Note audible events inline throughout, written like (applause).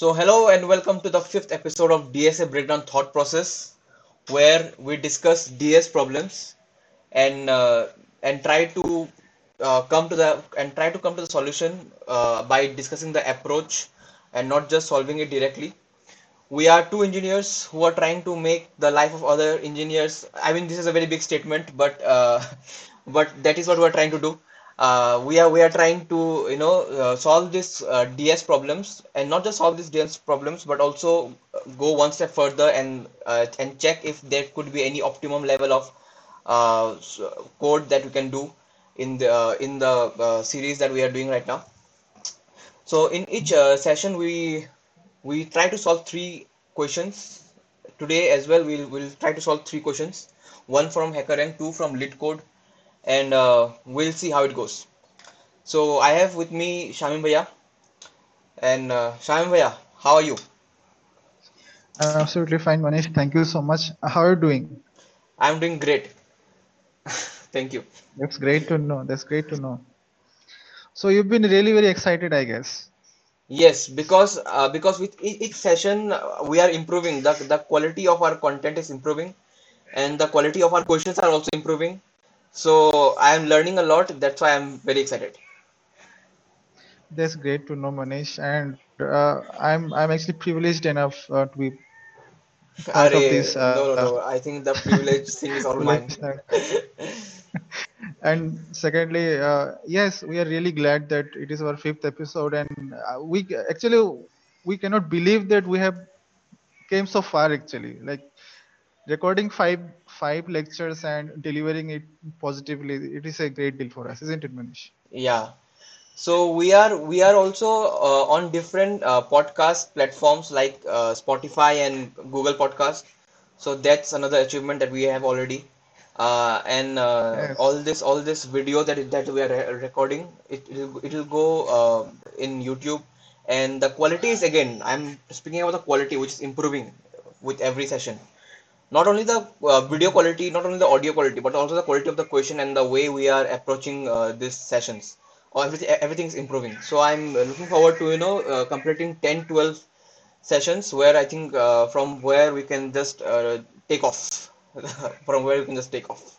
So, hello and welcome to the fifth episode of DSA Breakdown Thought Process, where we discuss DS problems and uh, and try to uh, come to the and try to come to the solution uh, by discussing the approach and not just solving it directly. We are two engineers who are trying to make the life of other engineers. I mean, this is a very big statement, but uh, (laughs) but that is what we are trying to do uh, we are we are trying to you know uh, solve this uh, DS problems and not just solve these DS problems but also go one step further and uh, and check if there could be any optimum level of uh, code that we can do in the uh, in the series that we are doing right now. So in each session we we try to solve three questions. Today as well we'll we'll try to solve three questions. One from HackerRank, two from LeetCode, and uh, we'll see how it goes. So I have with me Shamim Bhaiya. And uh, Shamim Bhaiya, how are you? I'm absolutely fine, Manish. Thank you so much. How are you doing? I'm doing great. (laughs) Thank you. That's great to know. That's great to know. So you've been really very excited, I guess. Yes, because uh, because with each session uh, we are improving. The the quality of our content is improving, and the quality of our questions are also improving so I am learning a lot. That's why I'm very excited. That's great to know, Manish. And uh, I'm I'm actually privileged enough uh, to be part of this. Uh, no, no, no. I think the privilege thing is all mine. (laughs) and secondly, uh, yes, we are really glad that it is our fifth episode, and uh, we actually we cannot believe that we have came so far. Actually, like recording five five lectures and delivering it positively it is a great deal for us isn't it manish? Yeah. So we are we are also uh, on different uh, podcast platforms like uh, spotify and google podcast. So that's another achievement that we have already. Uh, and uh, yes. all this all this video that that we are re recording it it will go uh, in youtube. And the quality is again i'm speaking about the quality which is improving with every session not only the uh, video quality, not only the audio quality, but also the quality of the question and the way we are approaching uh, these sessions. Or everything, everything is improving. So I'm looking forward to you know uh, completing 10, 12 sessions where I think uh, from where we can just uh, take off, (laughs) from where we can just take off.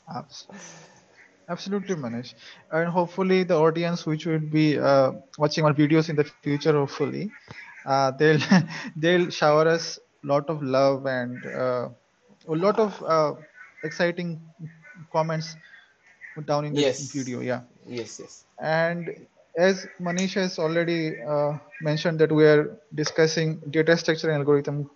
Absolutely, Manish. And hopefully the audience which will be uh, watching our videos in the future, hopefully, they'll (laughs) they'll shower us lot of love and a lot of uh, exciting comments down in the yes. video yeah. Yes yes. And as manish has already uh, mentioned that we are discussing data structure and algorithm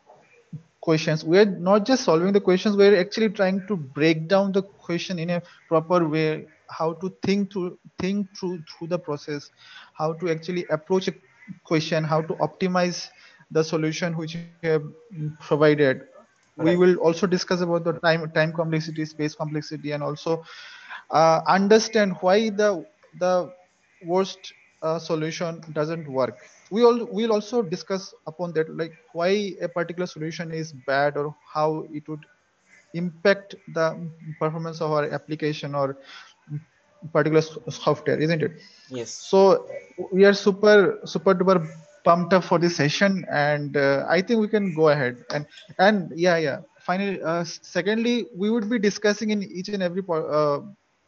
questions we are not just solving the questions we're actually trying to break down the question in a proper way how to think to think through through the process how to actually approach a question how to optimize the solution which you have provided Right. We will also discuss about the time time complexity, space complexity, and also uh, understand why the the worst uh, solution doesn't work. We all will also discuss upon that, like why a particular solution is bad or how it would impact the performance of our application or particular software, isn't it? Yes. So we are super super duper pumped up for this session and uh, i think we can go ahead. And and yeah yeah. Finally uh, secondly we would be discussing in each and every uh,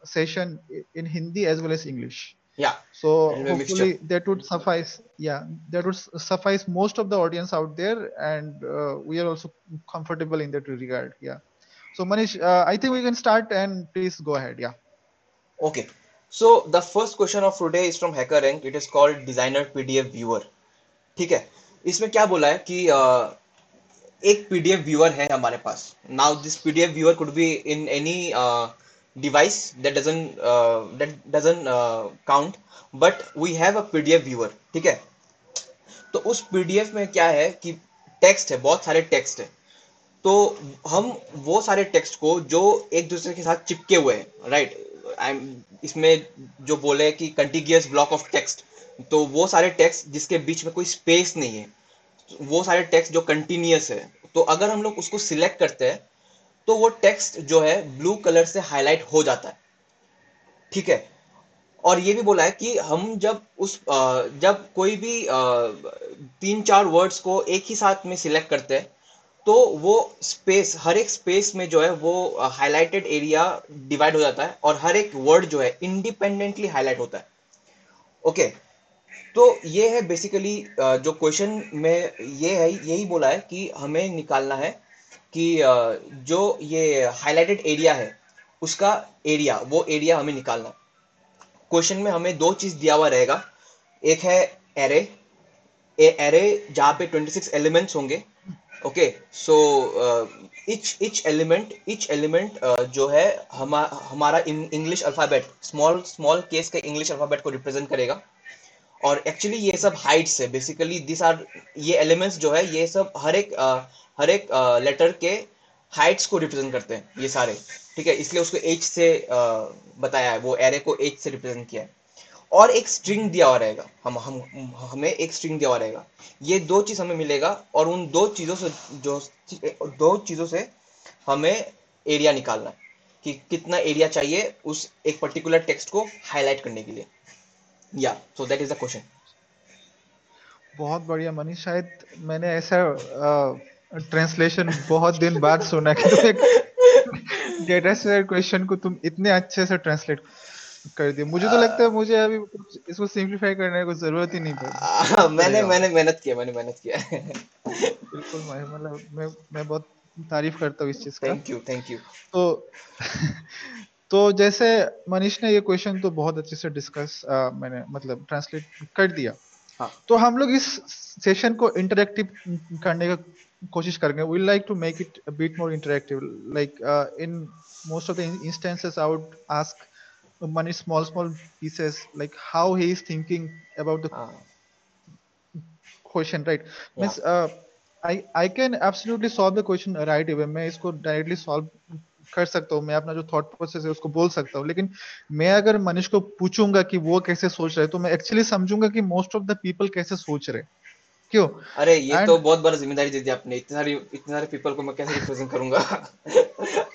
session in hindi as well as english. Yeah. So hopefully that would suffice. Yeah that would suffice most of the audience out there and uh, we are also comfortable in that regard. Yeah. So manish uh, i think we can start and please go ahead. Yeah. Okay. So the first question of today is from HackerRank. It is called Designer PDF Viewer. ठीक है? इसमें क्या बोला है कि एक PDF viewer है हमारे पास। Now this PDF viewer could be in any device that doesn't count but we have a PDF viewer ठीक है? तो उस पीडीएफ में क्या है कि टेक्स्ट है, बहुत सारे टेक्स्ट है। तो हम वो सारे टेक्स्ट को जो एक दूसरे के साथ चिपके हुए हैं राइट इसमें जो बोले कि कंटिग्यूस ब्लॉक ऑफ़ टेक्स्ट तो वो सारे टेक्स्ट जिसके बीच में कोई स्पेस नहीं है, वो सारे टेक्स्ट जो कंटिन्यूस है तो अगर हम लोग उसको सिलेक्ट करते हैं तो वो टेक्स्ट जो है ब्लू कलर से हाईलाइट हो जाता है। ठीक है? और ये भी बोला है कि हम जब उस जब कोई भी तीन चार वर्ड्स को एक ही साथ में सिलेक्ट करते हैं तो वो स्पेस हर एक स्पेस में जो है वो हाईलाइटेड एरिया डिवाइड हो जाता है और हर एक वर्ड जो है इंडिपेंडेंटली हाईलाइट होता है। ओके तो ये है बेसिकली जो क्वेश्चन में ये है यही बोला है कि हमें निकालना है कि जो ये हाईलाइटेड एरिया है उसका एरिया वो एरिया हमें निकालना क्वेश्चन में हमें दो चीज़ दिया हुआ रहेगा। एक है एरे ए एरे जहाँ पे 26 एलिमेंट्स होंगे okay so each each element each element जो है हमा, हमारा English alphabet small small case के इंग्लिश अल्फ़ाबेट को रिप्रेजेंट करेगा। और एक्चुअली ये सब हाइट्स है. बेसिकली दिस आर ये एलिमेंट्स जो है, ये सब हर एक हर एक लेटर के हाइट्स को रिप्रेजेंट करते हैं, ये सारे. ठीक है? इसलिए उसको एच से बताया है. वो एरे को एच से रिप्रेजेंट किया है. और एक स्ट्रिंग दिया हुआ रहेगा. हम हम, हमें एक स्ट्रिंग दिया हुआ रहेगा. ये दो चीज़ हमें मिलेगा और उन दो चीज़ों से, जो, दो चीज़ों से हमें एरिया निकालना है कि कितना एरिया चाहिए उस एक पर्टिकुलर टेक्स्ट को हाईलाइट करने के लिए. या so that is the question बहुत बढ़िया मनीष शायद मैंने ऐसा ट्रांसलेशन बहुत दिन बाद सुना कि तुम एक डेटा सेट क्वेश्चन को तुम इतने अच्छे से ट्रांसलेट कर दिया मुझे तो लगता है मुझे अभी इसको सिंप्लीफाई करने की ज़रूरत ही नहीं पड़ी। मैंने मैंने मेहनत किया मैंने मेहनत किया। बिल्कुल मैं मतलब मैं मैं बहुत तारीफ़ करता हूँ इस चीज़ का। थैंक यू थैंक यू तो तो जैसे मनीष ने ये क्वेश्चन तो बहुत अच्छे से डिस्कस मैंने मतलब ट्रांसलेट कर दिया। हाँ। तो हम लोग इस सेशन को इंटरेक्टिव करने का कोशिश करेंगे। We like to make it bit more interactive like in most of the instances I would ask Manish small small pieces like how he is thinking about the हाँ। question right? Yeah. means uh, I I can absolutely solve the question right away. मैं इसको directly solve कर सकता हूँ मैं अपना जो thought process है उसको बोल सकता हूँ लेकिन मैं अगर मनीष को पूछूँगा कि वो कैसे सोच रहे तो मैं एक्चुअली समझूँगा कि मोस्ट ऑफ़ द पीपल कैसे सोच रहे क्यों? अरे ये And- तो बहुत बड़ा ज़िम्मेदारी दे दी आपने इतने सारी इतने सारे पीपल को मैं कैसे रिप्रेजेंट करूँगा?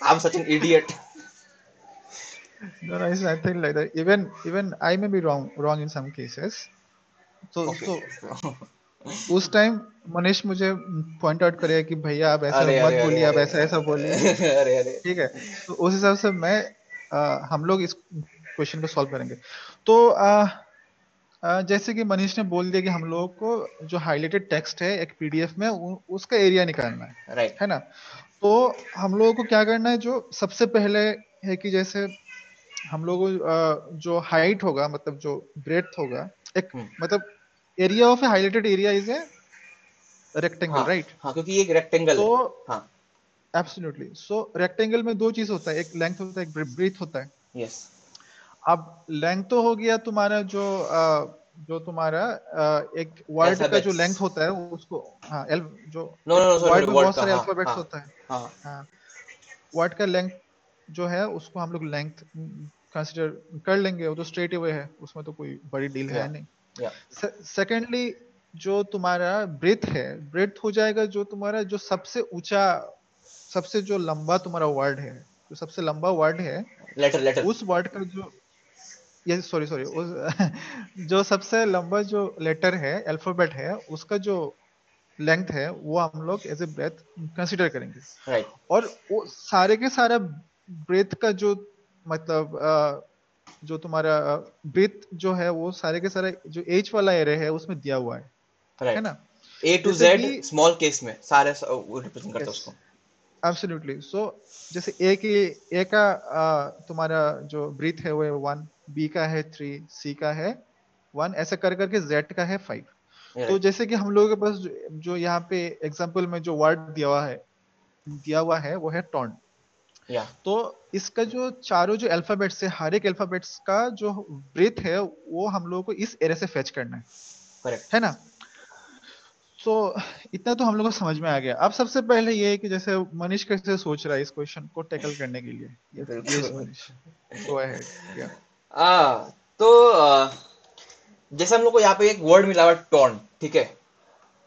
I am such an idiot no no it's nothing like that. Even even I may be wrong wrong in some cases. So so (laughs) उस टाइम मनीष मुझे पॉइंट आउट करेगा कि भैया आप ऐसा अरे मत अरे बोलिए आप ऐसा ऐसा बोलिए। ठीक है? तो उस हिसाब से मैं अ, हम लोग इस क्वेश्चन को सॉल्व करेंगे। तो अ, अ, जैसे कि मनीष ने बोल दिया कि हम लोगों को जो हाईलाइटेड टेक्स्ट है एक पीडीएफ में उ, उसका एरिया निकालना है। राइट है ना? तो हम लोगों को क्या करना है जो सबसे पहले है कि जैसे हम लोगों जो हाइट होगा मतलब जो ब्रेथ होगा एक हम्म। मतलब area of a highlighted area is a rectangle हाँ राइट हाँ क्योंकि ये एक रेक्टेंगल तो है। हाँ एब्सोल्युटली सो रेक्टेंगल में दो चीज़ होता है एक लेंथ होता है एक ब्रीथ होता है। यस अब लेंथ तो हो गया तुम्हारा जो जो तुम्हारा एक वर्ड का जो लेंथ होता है उसको हाँ एल जो नो नो वर्ड में बहुत सारे हाँ अल्फाबेट्स हाँ होता है। हाँ। हाँ। वर्ड का लेंथ जो है उसको हम लोग लेंथ कंसिडर कर लेंगे वो तो स्ट्रेट अवे है उसमें तो कोई बड़ी डील है नहीं। सेकेंडली जो तुम्हारा ब्रेथ है ब्रेथ हो जाएगा जो तुम्हारा जो सबसे ऊँचा सबसे जो लंबा तुम्हारा वर्ड है जो सबसे लंबा वर्ड है लेटर लेटर उस वर्ड का जो ये सॉरी सॉरी उस (laughs) जो सबसे लंबा जो लेटर है अल्फ़ाबेट है उसका जो लेंथ है वो हम लोग एज ए ब्रेथ कंसिडर करेंगे। राइट और वो सारे के सारा ब्रेथ का जो मतलब जो तुम्हारा ब्रेथ जो है वो सारे के सारे जो एज वाला एरे है उसमें दिया हुआ है। है ना? A to Z small case में सारे वो रिप्रेजेंट करता है उसको। एब्सोल्युटली सो जैसे ए की ए का तुम्हारा जो ब्रीथ है वो है वन बी का है थ्री सी का है वन ऐसे कर करके जेड का है फाइव Yeah, तो जैसे कि हम लोगों के पास जो, जो यहाँ पे एग्ज़ाम्पल में जो वर्ड दिया हुआ है दिया हुआ है वो है टॉन तो इसका जो चारों जो अल्फाबेट्स है हर एक अल्फाबेट्स का जो ब्रीथ है वो हम लोगों को इस एरे से फेच करना है। करेक्ट है ना? सो इतना तो हम लोग को समझ में आ गया। अब सबसे पहले ये है कि जैसे मनीष कैसे सोच रहा है इस क्वेश्चन को टैकल करने के लिए। (laughs) आ, तो जैसे हम लोग को यहाँ पे एक वर्ड मिला हुआ टॉन ठीक है?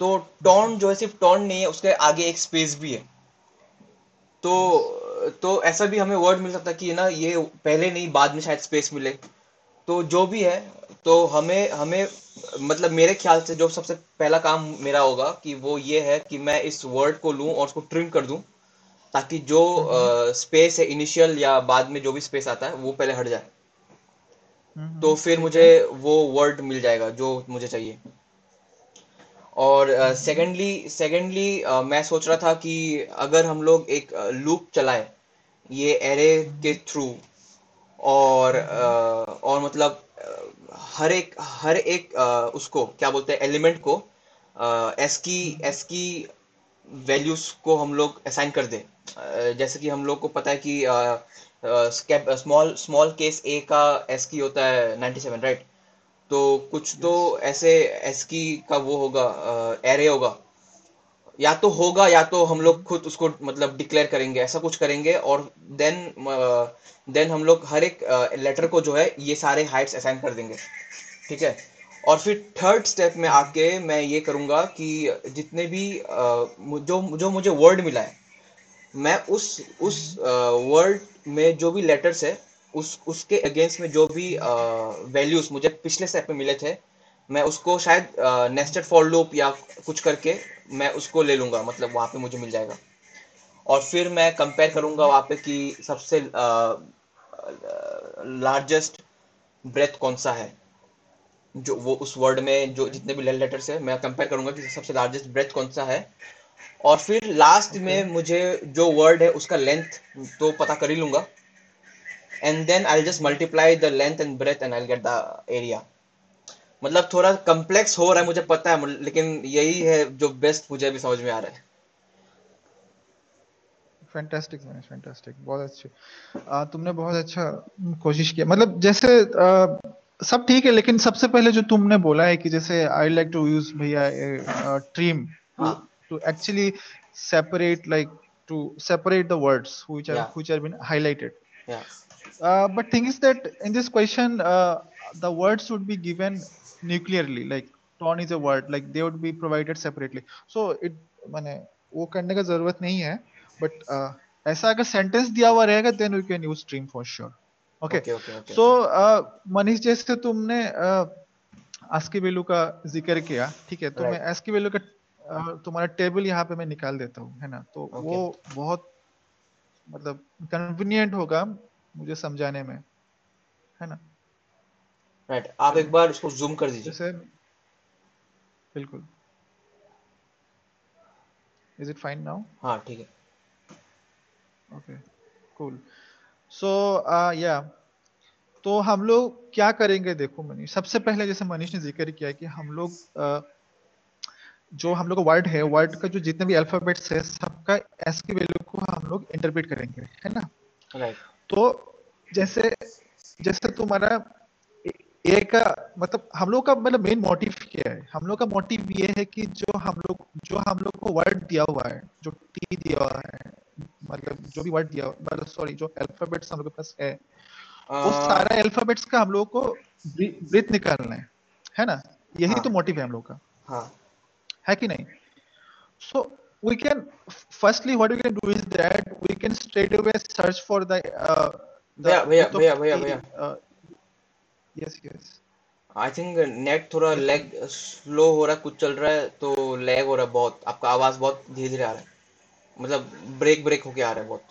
तो टॉन जो है सिर्फ़ टॉन नहीं है उसके आगे एक स्पेस भी है। तो तो ऐसा भी हमें वर्ड मिल सकता है कि ना ये पहले नहीं बाद में शायद स्पेस मिले। तो जो भी है तो हमें हमें मतलब मेरे ख्याल से जो सबसे पहला काम मेरा होगा कि वो ये है कि मैं इस वर्ड को लूँ और उसको ट्रिम कर दूँ ताकि जो हम्म। स्पेस है इनिशियल या बाद में जो भी स्पेस आता है वो पहले हट जाए। हम्म तो हम्म, फिर मुझे वो वर्ड मिल जाएगा जो मुझे चाहिए। और हम्म। सेकेंडली सेकेंडली मैं सोच रहा था कि अगर हम लोग एक लूप चलाए ये एरे के थ्रू और और मतलब हर एक हर एक उसको क्या बोलते हैं एलिमेंट को एस की एस की वैल्यूज़ को हम लोग असाइन कर दें। जैसे कि हम लोग को पता है कि स्मॉल स्मॉल केस ए का एस की होता है 97 राइट तो कुछ तो ऐसे एस की का वो होगा एरे होगा। या तो होगा, या तो हम लोग खुद उसको मतलब डिक्लेयर करेंगे, ऐसा कुछ करेंगे, और देन देन हम लोग हर एक लेटर को जो है, ये सारे हाइट्स असाइन कर देंगे। ठीक है? और फिर थर्ड स्टेप में आके मैं ये करूँगा कि जितने भी जो जो मुझे वर्ड मिला है, मैं उस उस वर्ड में जो भी लेटर्स है, उस, उसके अगेंस्ट में जो भी वैल्यूज़ मुझे पिछले स्टेप में मिले थे मैं उसको शायद नेस्टेड फॉर लूप या कुछ करके मैं उसको ले लूँगा मतलब वहाँ पे मुझे मिल जाएगा। और फिर मैं कंपेयर करूँगा वहाँ पे कि सबसे लार्जेस्ट ब्रेथ कौन सा है। जो वो उस वर्ड में जो जितने भी लेटर्स है मैं कंपेयर करूँगा कि सबसे लार्जेस्ट ब्रेथ कौन सा है। और फिर लास्ट ओके में मुझे जो वर्ड है उसका लेंथ तो पता कर ही लूँगा। And then I just multiply the length and breadth and I get the area मतलब थोड़ा कम्प्लेक्स हो रहा है मुझे पता है लेकिन यही है जो बेस्ट मुझे भी समझ में आ रहा है। फैंटास्टिक मैन फैंटास्टिक बहुत अच्छे। आ, तुमने बहुत अच्छा कोशिश किया। मतलब जैसे आ, सब ठीक है लेकिन सबसे पहले जो तुमने बोला है कि जैसे आई लाइक टू यूज़ भैया stream to to actually separate like to separate the words which are या which have been highlighted या uh, but thing is that in this question uh, the nuclearly like tone is a word like they would be provided separately. So it माने वो करने का ज़रूरत नहीं है but ऐसा अगर सेंटेंस दिया हुआ रहेगा then we can use stream for sure okay so Manish जैसे तुमने आस्की वैल्यू का ज़िक्र किया ठीक है तो मैं राइट आस्की वैल्यू का अ, तुम्हारा टेबल यहाँ पे मैं निकाल देता हूँ है ना? तो okay. वो बहुत मतलब कन्वीनियंट होगा मुझे समझाने में है ना? राइट आप एक बार इसको जूम कर दीजिए। जैसे बिल्कुल। इज़ इट फाइन नाउ हाँ ठीक है। ओके कूल सो या तो हम लोग क्या करेंगे देखो मनीष। सबसे पहले जैसे मनीष ने ज़िक्र किया कि हम लोग अ, जो हम लोग का वर्ड है वर्ड का जो जितने भी अल्फाबेट्स है सबका एस की वैल्यू को हम लोग इंटरप्रेट करेंगे है ना? राइट तो जैसे जैसे तुम्हारा ए का मतलब हम लोग का मतलब मेन मोटिव क्या है? हम लोग का मोटिव ये है कि जो हम लोग जो हम लोग को वर्ड दिया हुआ है जो टी दिया हुआ है मतलब जो भी वर्ड दिया मतलब सॉरी जो अल्फाबेट्स हम लोग के पास है वो सारा अल्फाबेट्स का हम लोग को ब्रीथ निकालना है है ना? यही हाँ। तो मोटिव है हम लोग का। हाँ। है कि नहीं? सो we can firstly what we can do is that we can straight away search for the uh, the भैया भैया of भैया भैया। uh, yes yes. I think net थोड़ा लैग स्लो हो रहा है कुछ चल रहा है तो लैग हो रहा है बहुत। आपका आवाज़ बहुत धीरे धीरे आ रहा है। मतलब ब्रेक ब्रेक होके आ रहा है बहुत।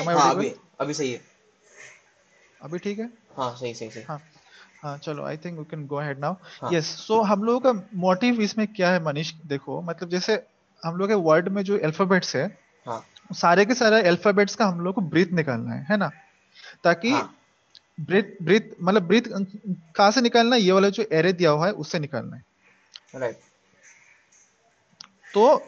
Am हाँ अभी अभी सही है। अभी ठीक है? हाँ सही सही सही। हाँ। हाँ चलो I think we can go ahead now yes so हम लोगों का मोटिव इसमें क्या है मनीष? देखो मतलब जैसे हम लोग के वर्ड में जो अल्फाबेट्स है हाँ। सारे के सारे अल्फाबेट्स का हम लोग को ब्रीथ निकालना है है ना? ताकि हाँ। ब्रीथ ब्रीथ मतलब ब्रीथ कहाँ से निकालना है? ये वाला जो एरे दिया हुआ है उससे निकालना है। राइट तो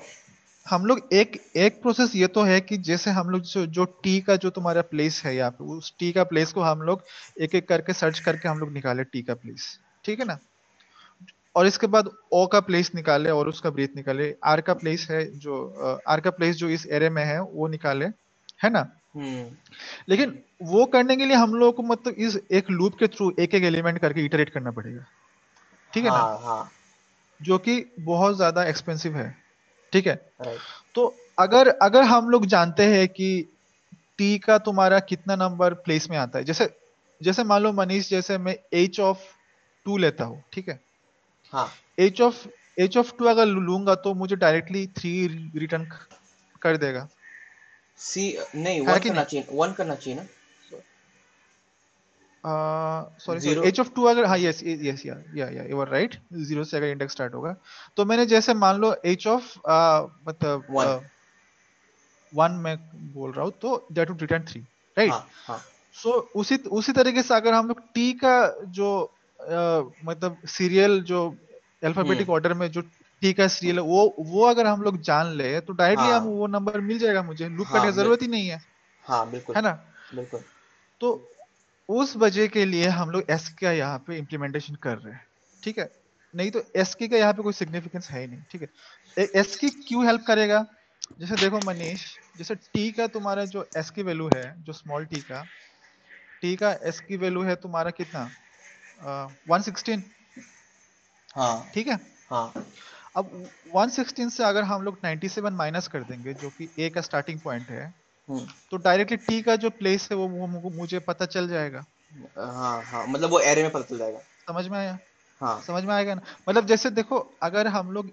हम लोग एक एक प्रोसेस ये तो है कि जैसे हम लोग जो जो टी का जो तुम्हारा प्लेस है यहाँ पे उस टी का प्लेस को हम लोग एक एक करके सर्च करके हम लोग निकाले टी का प्लेस ठीक है ना? और इसके बाद ओ का प्लेस निकाले और उसका ब्रीथ निकाले। आर का प्लेस है जो आर का प्लेस जो इस एरे में है वो निकाले। है ना? लेकिन वो करने के लिए हम लोग को मतलब इस एक लूप के थ्रू एक एक एलिमेंट करके इटरेट करना पड़ेगा। ठीक है ना? हाँ हाँ। जो कि बहुत ज़्यादा एक्सपेंसिव है। ठीक है? तो अगर अगर हम लोग जानते हैं कि टी का तुम्हारा कितना नंबर प्लेस में आता है जैसे जैसे मान लो मनीष जैसे मैं एच ऑफ़ टू लेता हूँ ठीक हाँ? H of H of two अगर लूँगा तो मुझे डायरेक्टली थ्री रिटर्न कर देगा। सी नहीं वन करना चाहिए वन करना चाहिए ना? Sorry sorry H of two अगर हाँ यस यस या या या यू आर राइट ज़ीरो से अगर इंडेक्स स्टार्ट होगा। तो मैंने जैसे मान लो एच ऑफ़ मतलब वन वन मैं बोल रहा हूँ तो that would return three right हाँ हाँ। सो उसी उसी तरीके से अगर हम लोग टी का जो अ, मतलब सीरियल जो अल्फाबेटिक हम्म। ऑर्डर में जो टी का सीरियल वो वो अगर हम लोग जान ले तो डायरेक्टली हम हाँ वो नंबर मिल जाएगा मुझे करने हाँ की ज़रूरत ही नहीं है। हाँ बिल्कुल। है ना? बिल्कुल। तो उस वजह के लिए हम लोग एस का यहाँ पे इम्प्लीमेंटेशन कर रहे हैं ठीक है? नहीं तो एस का यहाँ पे कोई सिग्निफिकेंस है ही नहीं ठीक है? एस की क्यों हेल्प करेगा? जैसे देखो मनीष जैसे टी का तुम्हारा जो एस की वैल्यू है जो स्मॉल टी का टी का एस की वैल्यू है तुम्हारा कितना? वन सिक्सटीन हाँ। ठीक है? हाँ। अब 116 से अगर हम लोग 97 माइनस कर देंगे जो कि ए का स्टार्टिंग पॉइंट है हम्म। तो डायरेक्टली टी का जो प्लेस है वो, वो मुझे पता चल जाएगा। हाँ हाँ मतलब वो एरे में पता चल जाएगा। समझ में आया? हाँ। समझ में आएगा ना? मतलब जैसे देखो अगर हम लोग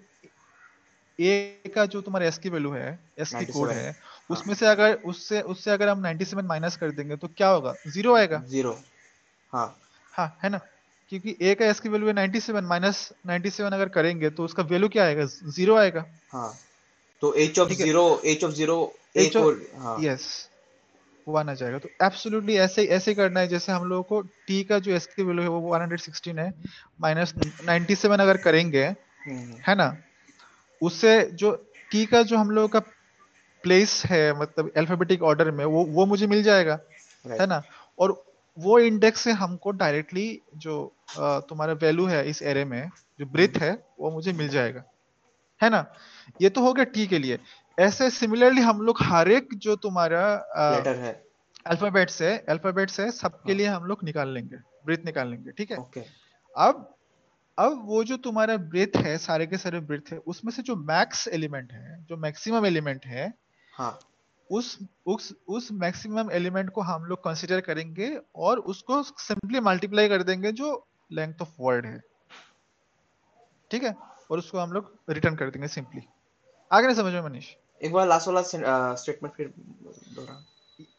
ए का जो तुम्हारा एस की वैल्यू है एस की कोड है हाँ उसमें से अगर उससे उससे अगर हम 97 माइनस कर देंगे तो क्या होगा? ज़ीरो आएगा? ज़ीरो हाँ। हाँ है ना? क्योंकि ए का एस की वैल्यू है 97 माइनस 97 अगर करेंगे तो उसका वैल्यू क्या आएगा? ज़ीरो आएगा। हाँ। तो H of zero H of zero H हाँ। यस वन आ जाएगा। तो एब्सोल्युटली ऐसे ऐसे करना है जैसे हम लोगों को टी का जो एस की वैल्यू है वो 116 है माइनस 97 अगर करेंगे हम्म हम्म, है ना? उससे जो टी का जो हम लोगों का प्लेस है मतलब अल्फाबेटिक ऑर्डर में वो वो मुझे मिल जाएगा है ना? और वो इंडेक्स से हमको डायरेक्टली जो तुम्हारा वैल्यू है इस एरे में जो ब्रेथ है वो मुझे मिल जाएगा। है ना? ये तो हो गया टी के लिए। ऐसे सिमिलरली हम लोग हर एक जो तुम्हारा लेटर है। अल्फ़ाबेट से अल्फ़ाबेट से सबके हाँ। लिए हम लोग निकाल लेंगे ब्रेथ निकाल लेंगे ठीक है? ओके अब अब वो जो तुम्हारा ब्रेथ है सारे के सारे ब्रेथ है उसमें से जो मैक्स एलिमेंट है जो मैक्सिमम एलिमेंट है हाँ। उस उस उस मैक्सिमम एलिमेंट को हम लोग कंसीडर करेंगे और उसको सिंपली मल्टीप्लाई कर देंगे जो लेंथ ऑफ़ वर्ड है। ठीक है? और उसको हम लोग रिटर्न कर देंगे सिंपली आगे नहीं समझ में मनीष? एक बार लास्ट वाला स्टेटमेंट फिर दोहरा।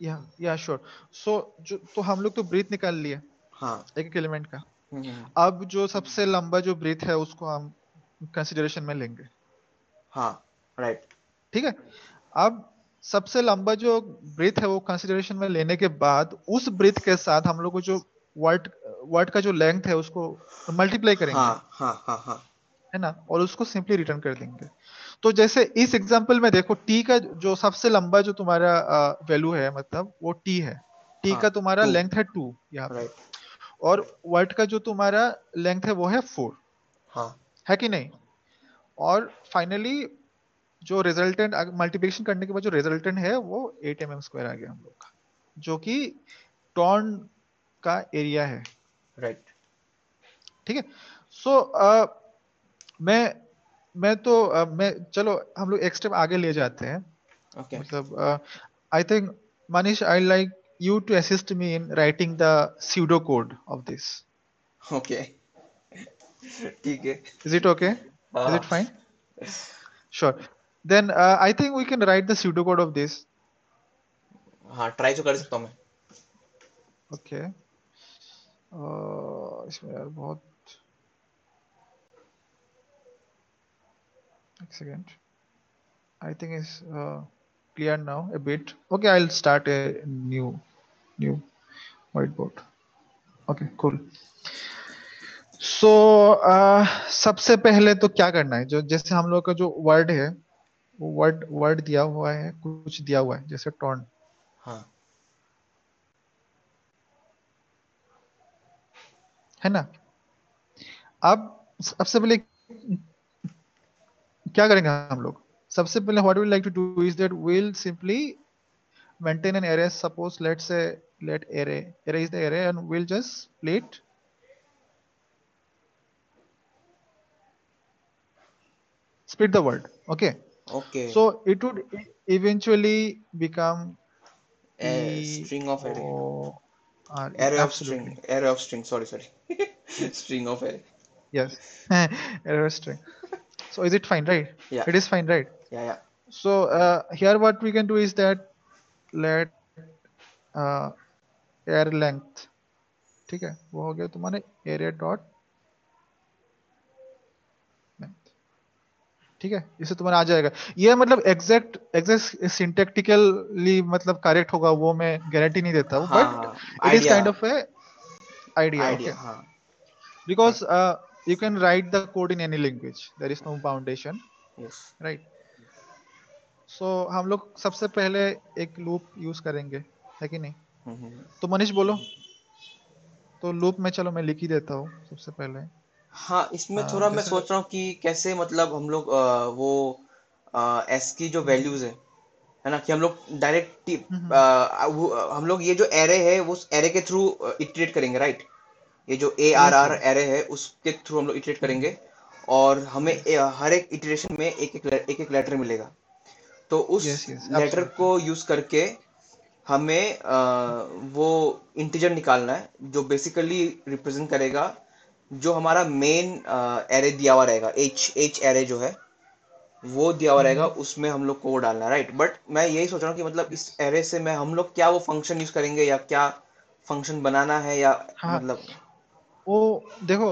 या या श्योर सो जो तो हम लोग तो ब्रीथ निकाल लिए। हाँ। एक एक एलिमेंट का। हम्म हम्म, अब जो सबसे लंबा जो ब्रीथ है उसको हम कंसिडरेशन में लेंगे। हाँ राइट ठीक है? अब सबसे लंबा जो ब्रीथ है वो कंसिडरेशन में लेने के बाद उस ब्रीथ के साथ हम लोग को जो वर्ड वर्ड का जो लेंथ है उसको मल्टीप्लाई करेंगे। हाँ हाँ हाँ हाँ। है ना? और उसको सिंपली रिटर्न कर देंगे। तो जैसे इस एग्जांपल में देखो टी का जो सबसे लंबा जो तुम्हारा वैल्यू है मतलब वो टी है। टी हाँ का तुम्हारा लेंथ है टू यहाँ पे। और वर्ड का जो तुम्हारा लेंथ है वो है फोर हाँ। है कि नहीं? और फाइनली जो रिजल्टेंट मल्टीप्लिकेशन करने के बाद जो रिजल्टेंट है वो एट एम एम स्क्वायर आ गया हम लोग का। जो कि टॉन का एरिया है। राइट ठीक है? सो मैं मैं तो uh, मैं चलो हम लोग एक स्टेप आगे ले जाते हैं। Okay okay. मतलब I think Manish I like you to assist me in writing the pseudo code of this okay ठीक है। Is it okay is it fine sure then I think we can write the pseudo code of this हाँ try हाँ, तो कर सकता हूँ मैं। Okay okay. इसमें यार बहुत second I think is clear now a bit okay I will start a new new whiteboard okay cool so सबसे पहले तो क्या करना है? जो, जैसे हम लोग का जो वर्ड है, वो वर्ड वर्ड दिया हुआ है, कुछ दिया हुआ है, जैसे टॉन हाँ। है ना? अब सबसे पहले क्या करेंगे हम लोग? सबसे पहले what we like to do is that will simply maintain an array suppose let say let array array is the array and will just plate split the word okay? Okay. So it would eventually become a string of array O R E. array of Absolutely. string array of string sorry sorry (laughs) string of array Yes. (laughs) Error string. So is it fine, right? yeah It is fine, right? yeah yeah So uh, here what we can do is that let uh, air length ठीक है वो हो गया तुम्हारे area dot ठीक है? इसे तुम्हारा आ जाएगा। ये मतलब एग्जैक्ट एग्जैक्ट सिंटेक्टिकली मतलब करेक्ट होगा वो मैं गारंटी नहीं देता हूँ but it is kind of a हाँ। Uh, you can write the code in any language. There is no foundation yes right? So हम लोग सबसे पहले एक लूप यूज़ करेंगे है कि नहीं? हम्म, हम्म। तो मनीष बोलो। तो लूप में चलो मैं लिख ही देता हूँ सबसे पहले। हाँ इसमें हाँ, थोड़ा मैं सोच रहा हूँ कि कैसे मतलब हम लोग वो एस की जो वैल्यूज़ है है ना कि हम लोग डायरेक्ट हम लोग ये जो एरे है वो उस एरे के थ्रू इटरेट करेंगे राइट ये जो ए आर आर एरे है उसके थ्रू हम लोग इटरेट करेंगे और हमें हर एक इटरेशन में एक एक एक एक लेटर मिलेगा। तो उस लेटर को यूज़ करके हमें वो इंटीजर निकालना है जो बेसिकली रिप्रेजेंट करेगा जो हमारा मेन एरे दिया हुआ रहेगा एच एच एरे जो है वो दिया हुआ रहेगा उसमें हम लोग को वो डालना राइट बट मैं यही सोच रहा हूँ कि मतलब इस एरे से मैं हम लोग क्या वो फ़ंक्शन यूज़ करेंगे या क्या फ़ंक्शन बनाना है या हाँ। मतलब वो देखो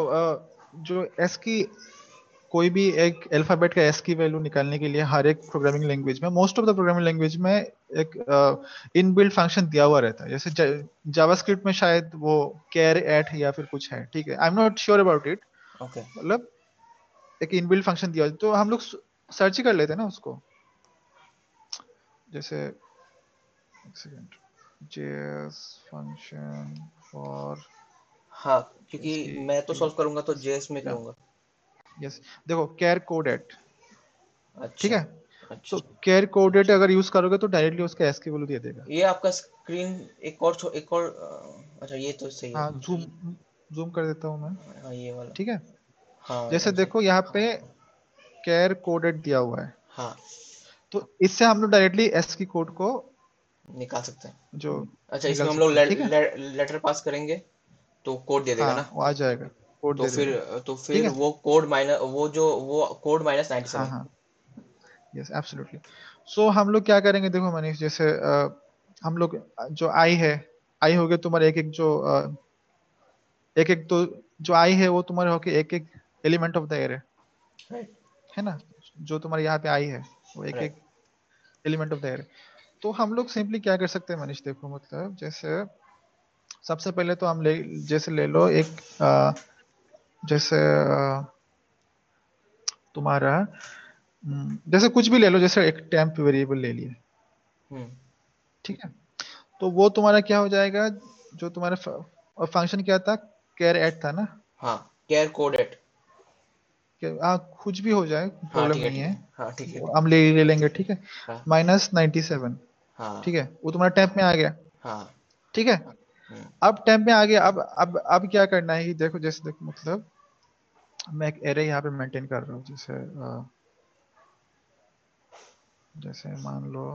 जो एस की कोई भी एक अल्फ़ाबेट का एस की वैल्यू निकालने के लिए हर एक प्रोग्रामिंग लैंग्वेज में most of the programming language में एक इनबिल्ट फ़ंक्शन दिया हुआ रहता है। जैसे जावास्क्रिप्ट में शायद वो कैर एट या फिर कुछ है ठीक है। I am not sure about it okay मतलब एक इनबिल्ट फ़ंक्शन दिया तो हम लोग सर्च ही कर लेते हैं ना उसको। जैसे एक सेकंड जेएस फ़ंक्शन फॉर हाँ क्योंकि मैं तो सॉल्व करूँगा तो जेएस में करूँगा। यस देखो कैर कोडेट ठीक अच्छा। है? तो अच्छा कैर कोडेट अगर यूज़ करोगे तो डायरेक्टली उसका एस की वैल्यू दे देगा। ये आपका स्क्रीन एक और एक और अच्छा ये तो सही है। हाँ जूम जूम कर देता हूँ मैं। हाँ ये वाला। ठीक है? हाँ जैसे देखो यहाँ पे कैर कोडेट दिया हुआ है। हाँ। तो इससे हम लोग डायरेक्टली एस की कोड को निकाल सकते हैं। जो अच्छा इसमें हम लोग हैं। ठीक है? लेटर पास करेंगे तो कोड दे देगा ना? हाँ वो आ जाएगा। कोड तो फिर तो फिर वो कोड माइनस वो जो वो कोड माइनस नाइन्टी हाँ हाँ। यस एब्सोल्युटली सो हम लोग क्या करेंगे देखो मनीष जैसे अ, हम लोग जो आई है आई हो गए तुम्हारे एक एक जो अ, एक एक तो जो आई है वो तुम्हारे होके एक एक element of the array right है ना? जो तुम्हारे यहाँ पे आई है वो एक एक एलिमेंट ऑफ़ द एरे तो हम लोग सिंपली क्या कर सकते हैं मनीष देखो मतलब जैसे सबसे पहले तो हम ले जैसे ले लो एक अ, जैसे तुम्हारा हम्म, जैसे कुछ भी ले लो जैसे एक टेम्प वेरिएबल ले लिए। हम्म। ठीक है? तो वो तुम्हारा क्या हो जाएगा जो तुम्हारा फ़ंक्शन क्या था? कैर एट था ना? हाँ केयर कोड एट कि हाँ कुछ भी हो जाए हाँ प्रॉब्लम है नहीं है। है। हाँ ठीक है हम ले ले लेंगे ठीक है? हाँ। माइनस नाइन्टी सेवन हाँ। ठीक है? वो तुम्हारा टेम्प में आ गया। हाँ। ठीक है? हम्म अब टेम्प में आ गया अब अब अब क्या करना है? देखो जैसे देखो मतलब मैं एक एरे यहाँ पे मेंटेन कर रहा हूँ जैसे जैसे मान लो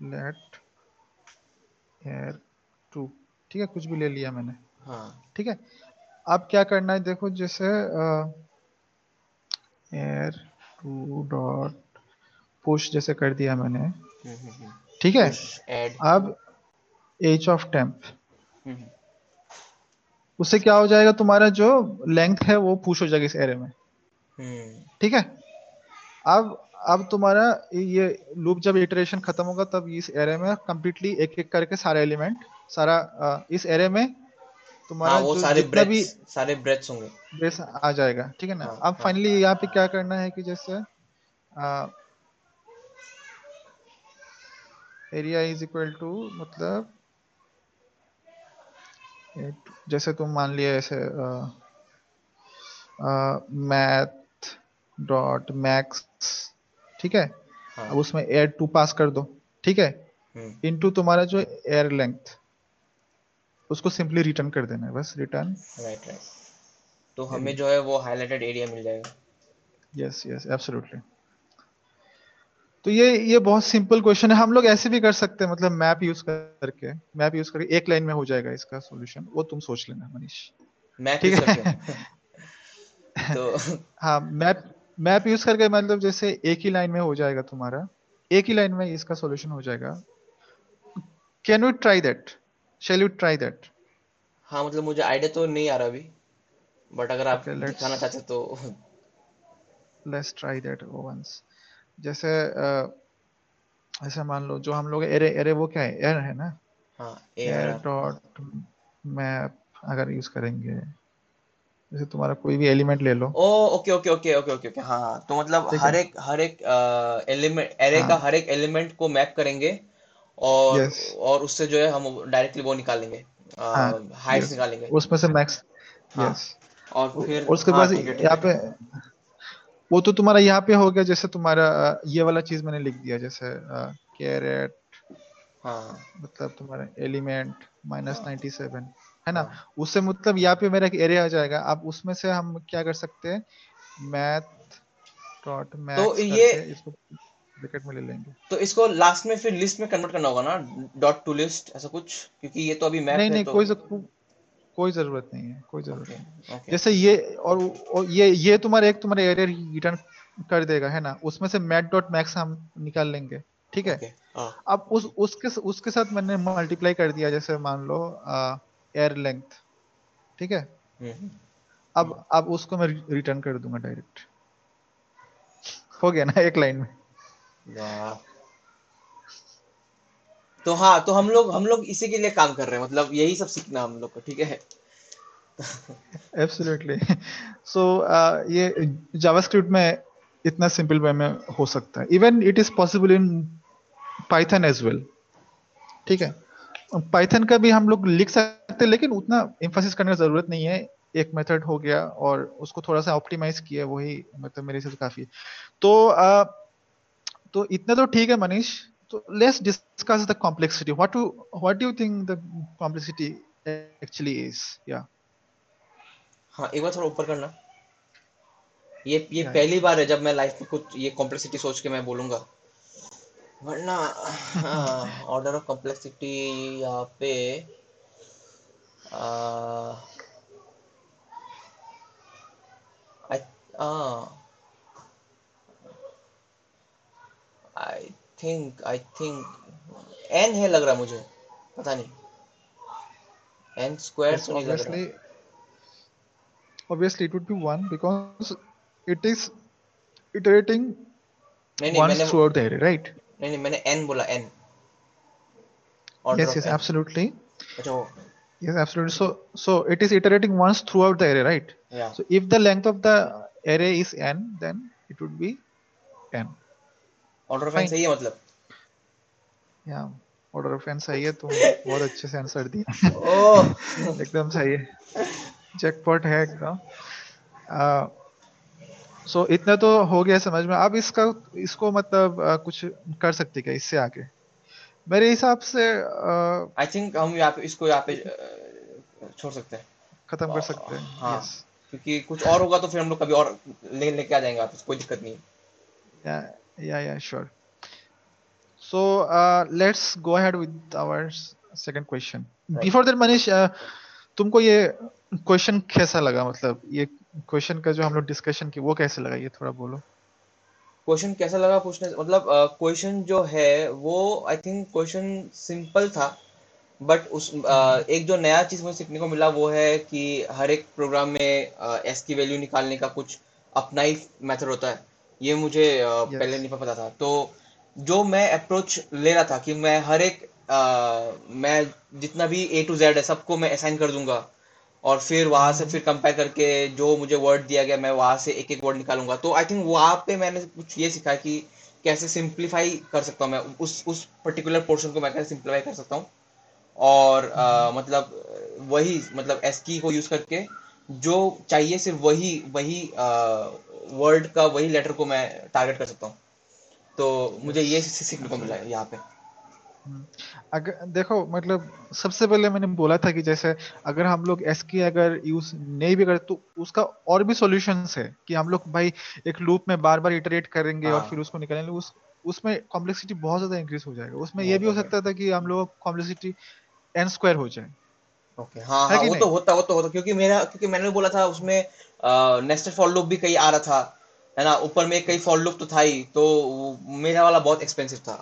लेट एयर टू ठीक है? कुछ भी ले लिया मैंने। हाँ। ठीक है? अब क्या करना है? देखो जैसे एयर टू डॉट पुश जैसे कर दिया मैंने। हम्म हम्म हम्म। ठीक है? अब एच ऑफ़ टेम्प उससे क्या हो जाएगा तुम्हारा जो लेंथ है वो पुश हो जाएगा इस एरे में। हम्म। ठीक है? अब अब तुम्हारा ये लूप जब इटरेशन खत्म होगा तब इस एरे में कंप्लीटली एक एक करके सारा एलिमेंट सारा इस एरे में हाँ तुम्हारा वो सारे जितना भी सारे ब्रेथ्स होंगे। बेस आ जाएगा ठीक है ना? हाँ अब हाँ। फाइनली यहाँ पे क्या करना है कि जैसे एरिया इज़ इक्वल टू मतलब जैसे तुम मान लिया ऐसे मैथ डॉट मैक्स ठीक है? हाँ। अब उसमें एयर टू पास कर दो ठीक है? हम्म। इनटू तुम्हारा जो एयर लेंथ उसको सिंपली रिटर्न कर देना है बस रिटर्न राइट राइट तो हमें जो है वो हाईलाइटेड एरिया मिल जाएगा। यस यस एब्सोल्युटली तो ये ये बहुत सिंपल क्वेश्चन है। हम लोग ऐसे भी कर सकते हैं मतलब मैप यूज़ करके मैप यूज़ करके एक लाइन में हो जाएगा इसका सॉल्यूशन वो तुम सोच लेना मनीष। मैप ठीक है? (laughs) तो हाँ मैप मैप यूज़ करके मतलब जैसे एक ही लाइन में हो जाएगा तुम्हारा। एक ही लाइन में इसका सॉल्यूशन हो जाएगा। Can you try that shall you try that हाँ मतलब मुझे आइडिया तो नहीं आ रहा अभी बट अगर आप ओके दिखाना चाहते तो। लेट्स ट्राई दैट वंस जैसे ऐसे मान लो जो हम लोग एरे एरे वो क्या है? एर है ना? हाँ एर डॉट मैप अगर यूज़ करेंगे जैसे तुम्हारा कोई भी एलिमेंट ले लो। ओ okay okay okay okay okay okay हाँ हाँ तो मतलब हर एक हर एक एलिमेंट एरे का हाँ। हर एक एलिमेंट को मैप करेंगे और यस। और उससे जो है हम डायरेक्टली वो निकालेंगे हाँ हाइट्स निकालेंगे। उसमें से मैक्स हाँ। यस। और फिर उसके हाँ ठीक यहाँ पे वो तो तुम्हारा यहाँ पे हो गया जैसे तुम्हारा ये वाला चीज़ मैंने लिख दिया जैसे कैरेट हाँ मतलब तुम्हारा एलिमेंट माइनस नाइन्टी सेवन है ना? हाँ। उससे मतलब यहाँ पे मेरा एक एरे आ जाएगा। अब उसमें से हम क्या कर सकते हैं? मैथ डॉट तो ये इसको ब्रैकेट में ले लेंगे। तो इसको लास्ट में फिर लिस्ट में कन्वर्ट करना होगा ना? डॉट टू लिस्ट ऐसा कुछ? क्योंकि ये तो अभी मैप नहीं नहीं तो कोई कोई ज़रूरत नहीं है कोई ज़रूरत ओके नहीं। ओके जैसे ये और, और ये ये तुम्हारा एक तुम्हारा एरे रिटर्न कर देगा है ना? उसमें से मैथ डॉट मैक्स हम निकाल लेंगे ठीक है? ओके हाँ। अब उस उसके उसके साथ मैंने मल्टीप्लाई कर दिया जैसे मान लो एयर लेंथ ठीक है? हम्म हम्म। अब अब उसको मैं रिटर्न कर दूँगा डायरेक्ट हो गया ना एक लाइन में? तो हाँ तो हम लोग हम लोग इसी के लिए काम कर रहे हैं मतलब यही सब सीखना हम लोग को ठीक है? एब्सोल्युटली सो ये जावास्क्रिप्ट में इतना सिंपल वे में हो सकता है. Even it is possible in Python as well ठीक है? पाइथन का भी हम लोग लिख सकते हैं लेकिन उतना इम्फोसिस करने की ज़रूरत नहीं है. एक मेथड हो गया और उसको थोड़ा सा ऑप्टिमाइज किया वही मतलब मेरे से काफ़ी तो uh, तो इतना तो ठीक है मनीष. तो let's discuss the complexity what to what do you think the complexity actually is yeah हाँ एक बार थोड़ा ऊपर करना। ये ये या पहली बार है जब मैं लाइफ में कुछ ये कॉम्प्लेक्सिटी सोच के मैं बोलूँगा। वरना हाँ ऑर्डर ऑफ़ कॉम्प्लेक्सिटी यहाँ पे I I think I think n है लग रहा मुझे पता नहीं एन स्क्वायर yes तो नहीं लग रहा obviously it would be one because it is iterating नहीं नहीं once throughout the array right नहीं नहीं मैंने एन बोला n order yes yes n absolutely अच्छा वो yes absolutely so so it is iterating once throughout the array right या so if the length of the array is n then it would be n order of fine. सही है मतलब। yeah order of n सही है तुम बहुत अच्छे से आंसर दिया। ओह। एकदम सही है। जैकपॉट है एकदम। सो इतना तो हो गया समझ में। अब इसका इसको मतलब uh, कुछ कर सकते क्या इससे आगे? मेरे हिसाब से आई थिंक हम यहाँ पे इसको यहाँ पे छोड़ सकते हैं। खत्म कर सकते हैं हाँ। यस क्योंकि कुछ और होगा तो फिर हम लोग कभी और ले लेके आ जाएँगे वापस कोई दिक्कत नहीं है। Yeah yeah yeah sure so let's go ahead with our second question right before that Manish uh, तुमको ये क्वेश्चन कैसा लगा? मतलब ये क्वेश्चन का जो हम लोग डिस्कशन की वो कैसे लगा? ये थोड़ा बोलो। क्वेश्चन कैसा लगा पूछने मतलब क्वेश्चन uh, जो है वो आई थिंक क्वेश्चन सिंपल था बट उस हम्म एक जो नया चीज़ मुझे सीखने को मिला वो है कि हर एक प्रोग्राम में एस uh, की वैल्यू निकालने का कुछ अपना ही मेथड होता है। ये मुझे पहले नहीं पता था। तो जो मैं अप्रोच ले रहा था कि मैं हर एक अ, मैं जितना भी ए टू जेड है सबको मैं असाइन कर दूँगा। और फिर वहाँ से हम्म फिर कंपेयर करके जो मुझे वर्ड दिया गया मैं वहाँ से एक एक वर्ड निकालूँगा। तो आई थिंक वहाँ पे मैंने कुछ ये सीखा कि कैसे सिंप्लीफाई कर सकता हूँ मैं। उस उस पर्टिकुलर पोर्शन को मैं कैसे सिंप्लीफाई कर सकता हूँ। और अ, हम्म मतलब वही मतलब एस की को यूज़ करके जो चाहिए सिर्फ़ वही वही वर्ड का वही लेटर को मैं टारगेट कर सकता हूँ। तो मुझे ये सीखने को मिला है यहाँ पे। हम्म, अगर देखो मतलब सबसे पहले मैंने बोला था कि जैसे अगर हम लोग एस की अगर यूज़ नहीं भी करते तो उसका और भी सॉल्यूशंस है कि हम लोग भाई एक लूप में बार बार इटरेट करेंगे और फिर हाँ उसको निकालेंगे। उस उसमें कॉम्प्लेक्सिटी बहुत ज़्यादा इंक्रीज हो जाएगा। उसमें ये भी हो सकता था कि हम लोग कॉम्प्लेक्सिटी एन स्क्वायर हो जाए। ओके हाँ हाँ वो तो होता वो तो होता क्योंकि मेरा क्योंकि मैंने बोला था उसमें नेस्टेड फॉर लूप भी कहीं आ रहा था है ना ऊपर में कई फॉर लूप तो था ही तो मेरा वाला बहुत एक्सपेंसिव था।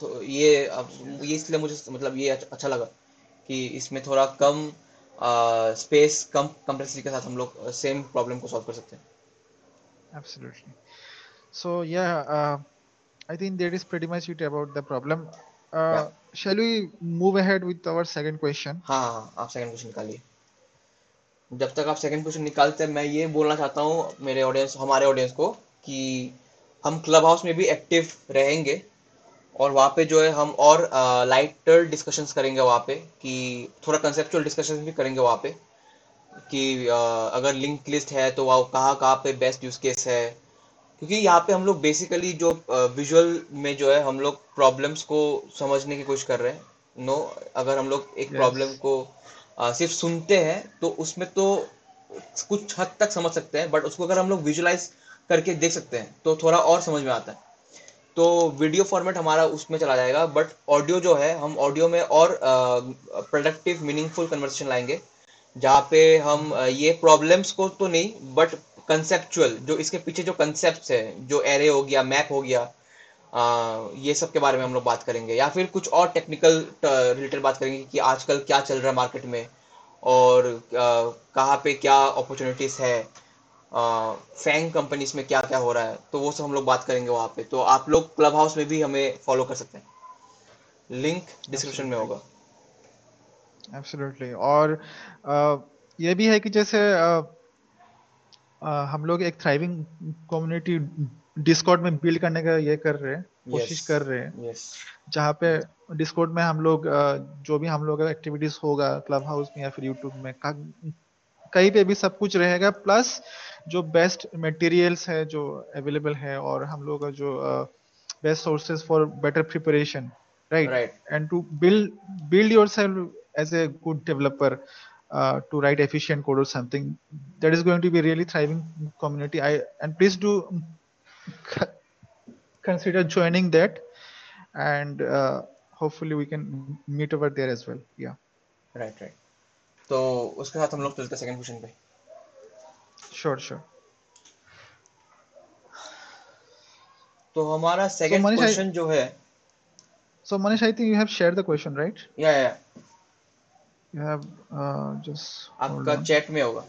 तो ये अब ये इसलिए मुझे मतलब ये अच्छा अच्छा लगा कि इसमें थोड़ा कम स्पेस कम कम्प्लेक्सिटी के साथ हम लोग सेम प्रॉब्लम को सॉल्व कर सकते हैं। Absolutely. So yeah, uh, I think that is pretty much it about the Uh, shall we move ahead with our second question? हाँ हाँ आप सेकंड क्वेश्चन निकालिए जब तक आप सेकंड क्वेश्चन निकालते हैं मैं ये बोलना चाहता हूँ मेरे ऑडियंस हमारे ऑडियंस को कि हम क्लब हाउस में भी एक्टिव रहेंगे और वहाँ पे जो है हम और लाइटर डिस्कशंस करेंगे वहाँ पे कि थोड़ा कंसेप्चुअल डिस्कशंस भी करेंगे वहाँ पे कि अ, अगर लिंक लिस्ट है तो वहाँ कहाँ कहाँ पे बेस्ट यूज़ केस है क्योंकि यहाँ पे हम लोग बेसिकली जो विजुअल में जो है हम लोग प्रॉब्लम्स को समझने की कोशिश कर रहे हैं नो अगर हम लोग एक प्रॉब्लम Yes. को अ, सिर्फ़ सुनते हैं तो उसमें तो कुछ हद तक समझ सकते हैं बट उसको अगर हम लोग विजुलाइज करके देख सकते हैं तो थोड़ा और समझ में आता है तो वीडियो फॉर्मेट हमारा उसमें चला जाएगा बट ऑडियो जो है हम ऑडियो में और प्रोडक्टिव मीनिंगफुल कन्वर्सेशन लाएँगे जहाँ पे हम ये प्रॉब्लम्स को तो नहीं बट कंसेप्चुअल जो इसके पीछे जो कंसेप्ट है जो एरे हो गया मैप हो गया अ, ये सब के बारे में हम लोग बात करेंगे। या फिर कुछ और टेक्निकल रिलेटेड बात करेंगे कि आजकल क्या चल रहा है मार्केट में और कहाँ पे क्या अपॉर्चुनिटीज़ है फैंग कंपनीज़ में क्या क्या हो रहा है तो वो सब हम लोग बात करेंगे वहाँ पे। तो आप लोग क्लब हाउस में भी हमें फॉलो कर सकते हैं। लिंक डिस्क्रिप्शन में होगा। Absolutely. और uh, ये भी है कि जैसे uh, हम लोग एक थ्राइविंग कम्युनिटी डिस्कॉर्ड में बिल्ड करने का ये कर रहे हैं कोशिश यस कर रहे हैं। यस जहाँ पे डिस्कॉर्ड में हम लोग जो भी हम लोग एक्टिविटीज़ होगा क्लब हाउस में या फिर यूट्यूब में कहीं पे भी सब कुछ रहेगा। प्लस जो बेस्ट मटेरियल्स है जो अवेलेबल है और हम लोग का जो best sources for better preparation right and to build build yourself as a good developer uh, to write efficient code or something that is going to be a really thriving community i and please do (laughs) c- consider joining that and uh, hopefully we can meet over there as well yeah right right तो उसके साथ हम लोग चलते हैं second question पे sure sure तो हमारा so second manish I, question जो है so manish i think you have shared the question right या या you have uh, just आपका चैट में होगा।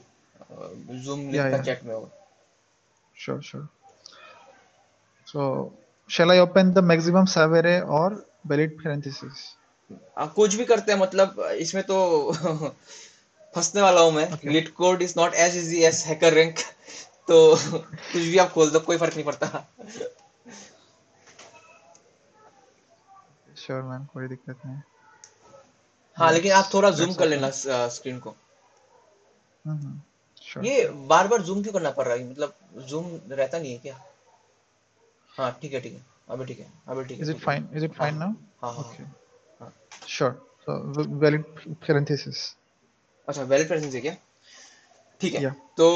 जूम लिंक yeah का yeah. चैट में होगा। Sure sure. So shall i open the maximum sub array or valid parentheses आप कुछ भी करते हैं मतलब इसमें तो (laughs) फंसने वाला हूँ मैं। Okay. LeetCode is not as easy as HackerRank तो कुछ भी आप खोल दो कोई फ़र्क नहीं पड़ता। श्योर मैम कोई दिक्कत नहीं। हाँ लेकिन आप थोड़ा जूम कर लेना स्क्रीन को। हम्म ये बार बार जूम क्यों करना पड़ रहा है? मतलब जूम रहता नहीं है क्या? हाँ ठीक है ठीक है। अभी ठीक है अभी ठीक है is it ठीक है। fine? Is it हाँ हाँ sure. So v- valid अच्छा वैलिड प्रेजेंस है क्या? ठीक है। Yeah. तो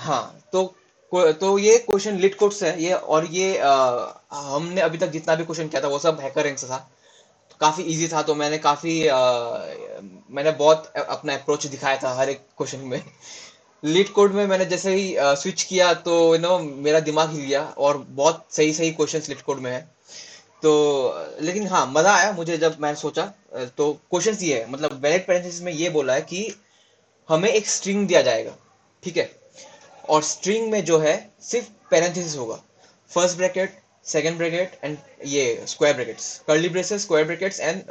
हाँ तो तो ये क्वेश्चन लिट कोड से है। ये और ये अ, हमने अभी तक जितना भी क्वेश्चन किया था वो सब हैकर रैंक से था। काफ़ी इजी था तो मैंने काफ़ी मैंने बहुत अपना अप्रोच दिखाया था हर एक क्वेश्चन में। लीड कोड में मैंने जैसे ही स्विच किया तो यू नो मेरा दिमाग हिल गया और बहुत सही सही क्वेश्चंस लीड कोड में है। तो लेकिन हाँ मज़ा आया मुझे जब मैंने सोचा तो क्वेश्चन ये है मतलब वैलिड पैरेंथेसिस में ये बोला है कि हमें एक स्ट्रिंग दिया जाएगा, ठीक है? और स्ट्रिंग में जो है, सिर्फ़ पैरेंथेसिस होगा। First bracket second bracket and ये square brackets curly braces square brackets and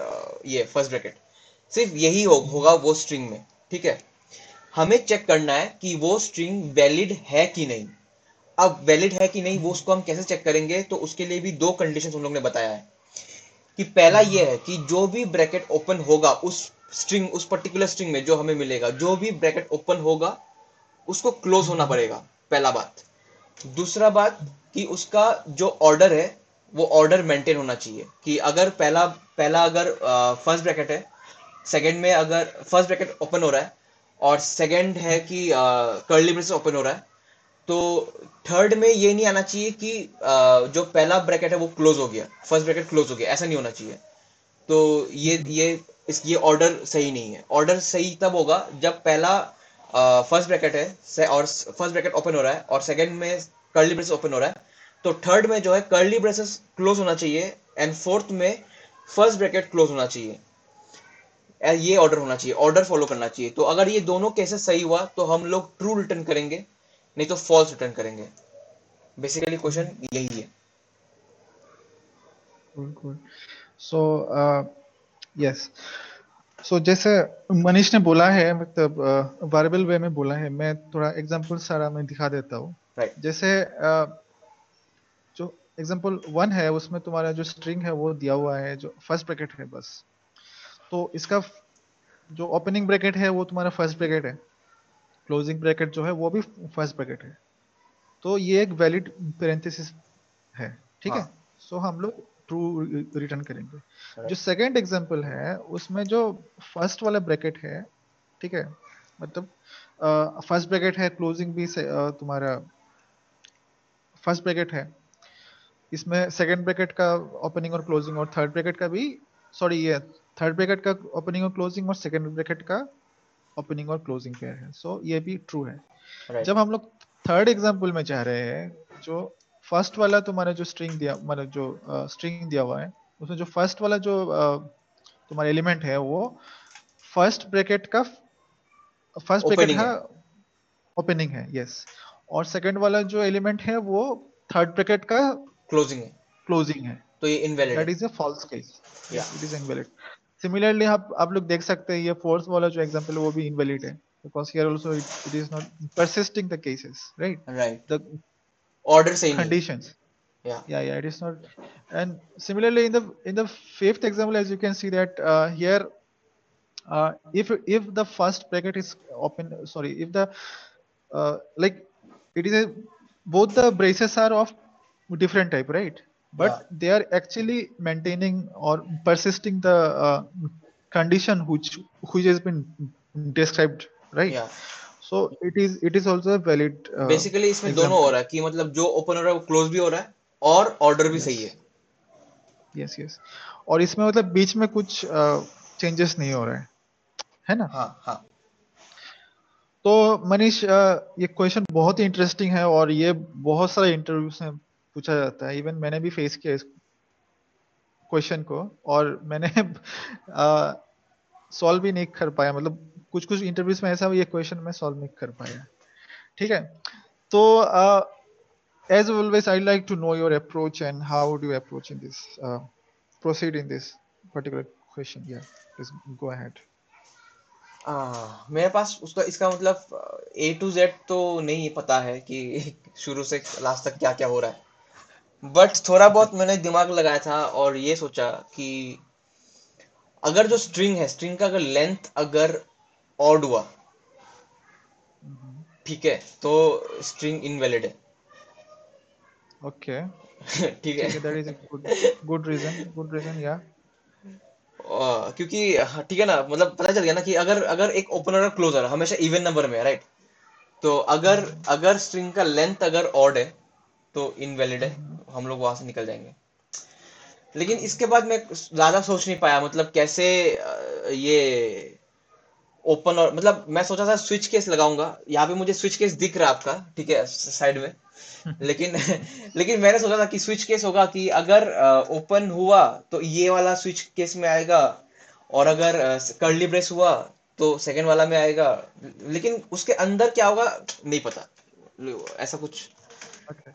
ये फ़र्स्ट ब्रैकेट सिर्फ़ यही हो, होगा वो स्ट्रिंग में ठीक है? हमें चेक करना है कि वो स्ट्रिंग वैलिड है कि नहीं। अब वैलिड है कि नहीं वो उसको हम कैसे चेक करेंगे? तो उसके लिए भी दो कंडीशन हम लोग ने बताया है। कि पहला ये है कि जो भी ब्रैकेट ओपन होगा उस स्ट्रिंग उस पर्टिकुलर स्ट्रिंग में जो हमें मिलेगा जो भी ब्रैकेट ओपन होगा उसको क्लोज होना पड़ेगा पहला बात। दूसरा बात कि उसका जो ऑर्डर है वो ऑर्डर मेंटेन होना चाहिए। कि अगर पहला पहला अगर फ़र्स्ट ब्रैकेट है सेकंड में अगर फ़र्स्ट ब्रैकेट ओपन हो रहा है और सेकंड है कि कर्ली ब्रेसेस ओपन हो रहा है तो थर्ड में ये नहीं आना चाहिए कि अ, जो पहला ब्रैकेट है वो क्लोज हो गया। फ़र्स्ट ब्रैकेट क्लोज हो गया ऐसा नहीं होना चाहिए। तो ये ये इस ये ऑर्डर सही नहीं है। ऑर्डर सही तब होगा जब पहला फ़र्स्ट ब्रैकेट है और फ़र्स्ट ब्रैकेट ओपन हो रहा है और सेकंड में कर्ली ब्रेसेस ओपन हो रहा है। तो थर्ड में जो है कर्ली ब्रेसेस क्लोज होना चाहिए एंड फोर्थ में फ़र्स्ट ब्रैकेट क्लोज होना चाहिए। ये ऑर्डर होना चाहिए ऑर्डर फॉलो करना चाहिए। तो अगर ये दोनों केसेस सही हुआ तो हम लोग ट्रू रिटर्न करेंगे नहीं तो फॉल्स रिटर्न करेंगे। बेसिकली क्वेश्चन यही है। cool cool so uh, yes. So जैसे मनीष ने बोला है मतलब वायरेबल वे में बोला है मैं थोड़ा एग्जांपल सारा मैं दिखा देता हूँ। राइट जैसे जो एग्जांपल वन है उसमें तुम्हारा जो स्ट्रिंग है वो दिया हुआ है जो फ़र्स्ट ब्रैकेट है बस। तो इसका जो ओपनिंग ब्रैकेट है वो तुम्हारा फ़र्स्ट ब्रैकेट है। क्लोजिंग ब्रैकेट जो है वो भी फ़र्स्ट ब्रैकेट है। तो ये एक वैलिड पेरेंथेसिस है ठीक हाँ. है। हाँ। सो हम लोग ट्रू रिटर्न करेंगे। जो. सेकंड एग्जांपल है उसमें जो फ़र्स्ट वाला ब्रैकेट है ठीक है? मतलब फ़र्स्ट uh, ब्रैकेट है क्लोजिंग भी से, अ, तुम्हारा फ़र्स्ट ब्रैकेट है। इसमें सेकंड ब्रैकेट का ओपनिंग और क्लोजिंग और थर्ड ब्रैकेट का भी सॉरी ये थर्ड ब्रैकेट का ओपनिंग और क्लोजिंग और सेकेंड ब्रैकेट का ओपनिंग और क्लोजिंग पेयर है। सो so, ये भी ट्रू है। राइट जब हम लोग थर्ड एग्ज़ाम्पल में जा रहे हैं जो फ़र्स्ट वाला तुम्हारा जो स्ट्रिंग दिया मतलब जो स्ट्रिंग uh, दिया हुआ है उसमें जो फ़र्स्ट वाला जो uh, तुम्हारा एलिमेंट है वो फ़र्स्ट ब्रैकेट का फ़र्स्ट ब्रैकेट का ओपनिंग है यस और सेकंड वाला जो एलिमेंट है वो थर्ड ब्रैकेट का क्लोजिंग है। क्लोजिंग है। तो ये invalid that is a false case. It is invalid similarly आप आप लोग देख सकते हैं ये फोर्थ वाला जो एग्जांपल है वो भी इनवैलिड है। Because here also it is not persisting the cases right right the order saying conditions. Yeah. Yeah yeah it is not. And similarly in the in the fifth example as you can see that uh, here uh, if if the first bracket is open sorry if the uh, like it is a, both the braces are of different type right? But yeah. they are actually maintaining or persisting the uh, condition which which has been described right? Yeah. Is it is also a valid uh, basically इसमें. दोनों हो रहा है कि मतलब जो open हो रहा है वो क्लोज भी हो रहा है और ऑर्डर भी सही है। यस यस और इसमें मतलब बीच में कुछ चेंजेस नहीं हो रहा है। है ना? हाँ हाँ। तो मनीष ये क्वेश्चन बहुत ही इंटरेस्टिंग है और ये बहुत सारे इंटरव्यूज़ में पूछा जाता है। इवन मैंने भी फेस किया इस क्वेश्चन को और मैंने (laughs) सॉल्व भी नहीं कर पाया। मतलब कुछ कुछ इंटरव्यूज़ में ऐसा ये क्वेश्चन मैं सॉल्व नहीं कर पाया। ठीक है? तो as always I like to know your approach and how do approach in this proceed in this particular question yeah please go ahead मेरे पास उसका, इसका मतलब ए टू जेड तो नहीं पता है कि (laughs) शुरू से लास्ट तक क्या क्या हो रहा है। बट थोड़ा बहुत मैंने दिमाग लगाया था और ये सोचा कि अगर जो स्ट्रिंग है स्ट्रिंग का अगर लेंथ अगर ऑड हुआ। ठीक है तो स्ट्रिंग इनवैलिड है। ओके (laughs) ठीक है। That is good reason good reason yeah क्योंकि हाँ, ठीक है ना मतलब पता चल गया ना कि अगर अगर एक ओपनर और क्लोजर हमेशा इवन नंबर में है राइट तो अगर अगर स्ट्रिंग का लेंथ अगर ऑड है तो इनवैलिड है हम लोग वहाँ से निकल जाएँगे। लेकिन इसके बाद मैं ज़्यादा सोच नहीं पाया मतलब कैसे ये ओपन और मतलब मैं सोचा था स्विच केस लगाऊँगा। यहाँ पे मुझे स्विच केस दिख रहा आपका ठीक है साइड में। (laughs) लेकिन (laughs) लेकिन मैंने सोचा था कि स्विच केस होगा कि अगर ओपन हुआ तो ये वाला स्विच केस में आएगा और अगर कर्ली ब्रेस हुआ तो सेकंड वाला में आएगा। लेकिन उसके अंदर क्या होगा नहीं पता। ऐसा कुछ। ओके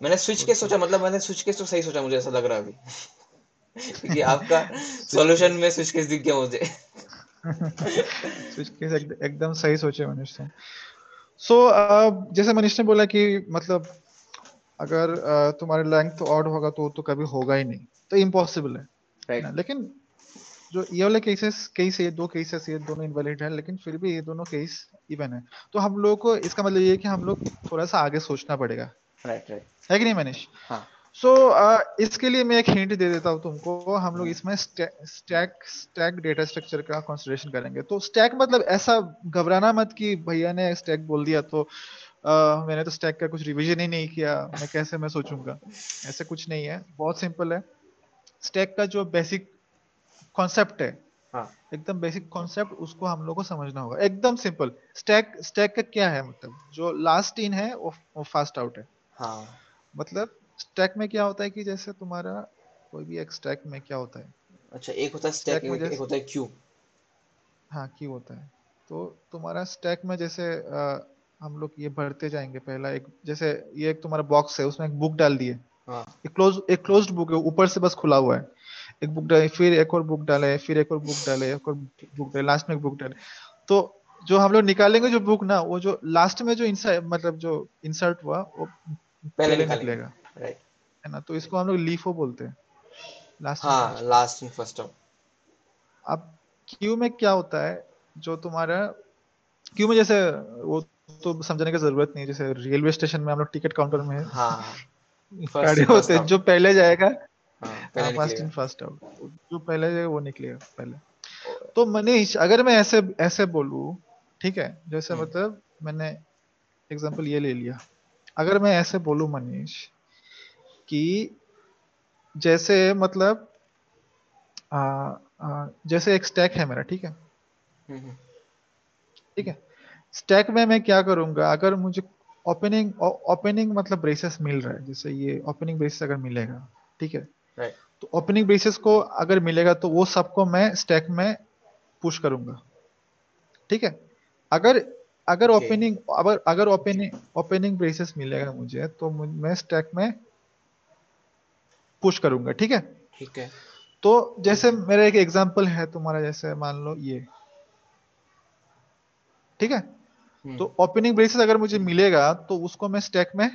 मैंने स्विच केस सोचा मतलब मैंने स्विच केस तो सही सोचा मुझे ऐसा लग रहा अभी। (laughs) क्योंकि आपका सॉल्यूशन में स्विच केस दिख गया मुझे। (laughs) एकदम सही सोचे मनीष ने सो जैसे मनीष ने बोला कि मतलब अगर तुम्हारा लेंथ ऑड होगा तो तो कभी होगा ही नहीं। तो इम्पॉसिबल है ना? लेकिन जो ये वाले केसेस केस ये दो केसेस ये दोनों इनवैलिड है लेकिन फिर भी ये दोनों केस इवन है। तो हम लोग को इसका मतलब ये है कि हम लोग थोड़ा सा आगे सोचना पड़ेगा। राइट राइट है कि नहीं मनीष? हाँ। सो so, uh, इसके लिए मैं एक हिंट दे देता हूँ तुमको। हम लोग इसमें स्टैक स्टैक डेटा स्ट्रक्चर का कंसिडरेशन करेंगे। तो स्टैक मतलब ऐसा घबराना मत कि भैया ने स्टैक बोल दिया तो uh, मैंने तो स्टैक का कुछ रिवीजन ही नहीं किया। मैं कैसे मैं सोचूँगा? ऐसे कुछ नहीं है। बहुत सिंपल है। स्टैक का जो बेसिक कॉन्सेप्ट है हाँ। एकदम बेसिक कॉन्सेप्ट उसको हम लोग को समझना होगा। एकदम सिंपल स्टैक स्टैक का क्या है मतलब? जो लास्ट इन है वो, वो फास्ट आउट है। हाँ। मतलब स्टैक में क्या होता है कि जैसे तुम्हारा कोई भी एक स्टैक में क्या होता है? अच्छा एक होता है स्टैक स्टैक में एक, होता है क्यू हाँ की होता है। तो तुम्हारा स्टैक में जैसे अ, हम लोग ये भरते जाएँगे पहला एक जैसे ये एक तुम्हारा बॉक्स है उसमें एक बुक डाल दिए। हाँ। एक क्लोज एक क्लोज्ड बुक है ऊपर से बस खुला हुआ है। एक बुक डाले फिर एक और बुक डाले फिर एक और बुक डाले एक और बुक डाले लास्ट में एक बुक डाले। तो जो हम लोग निकालेंगे जो बुक ना वो जो लास्ट में जो इंसर्ट मतलब जो इंसर्ट हुआ वो पहले निकलेगा। राइट है ना? तो इसको हम लोग लीफो बोलते हैं। लास्ट हाँ लास्ट इन फ़र्स्ट आउट अब क्यू में क्या होता है? जो तुम्हारा क्यू में जैसे वो तो समझने की ज़रूरत नहीं जैसे रेलवे स्टेशन में हम लोग टिकट काउंटर में हाँ। (laughs) खड़े होते हैं। जो पहले जाएगा हाँ फ़र्स्ट इन फ़र्स्ट आउट जो पहले जाएगा वो निकलेगा पहले। तो मनीष अगर मैं ऐसे ऐसे बोलूँ ठीक है? जैसे हम्म। मतलब मैंने एग्जांपल ये ले लिया। अगर मैं ऐसे बोलूँ मनीष कि जैसे मतलब आ, आ, जैसे एक स्टैक है मेरा ठीक है? हम्म, हम्म, ठीक है? स्टैक में मैं क्या करूँगा? अगर मुझे ओपनिंग ओपनिंग मतलब ब्रेसेस मिल रहा है जैसे ये ओपनिंग ब्रेसेस अगर मिलेगा ठीक है? राइट तो ओपनिंग ब्रेसेस को अगर मिलेगा तो वो सबको मैं स्टैक में पुश करूँगा। ठीक है? अगर अगर Okay. ओपनिंग अगर अगर ओपनिंग ओपनिंग ब्रेसेस मिलेगा मुझे तो मैं स्टैक में पुश करूँगा ठीक है? ठीक है। तो जैसे मेरा एक एग्जांपल है तुम्हारा जैसे मान लो ये। ठीक है? हम्म, तो ओपनिंग ब्रेसेस अगर मुझे मिलेगा तो उसको मैं स्टैक में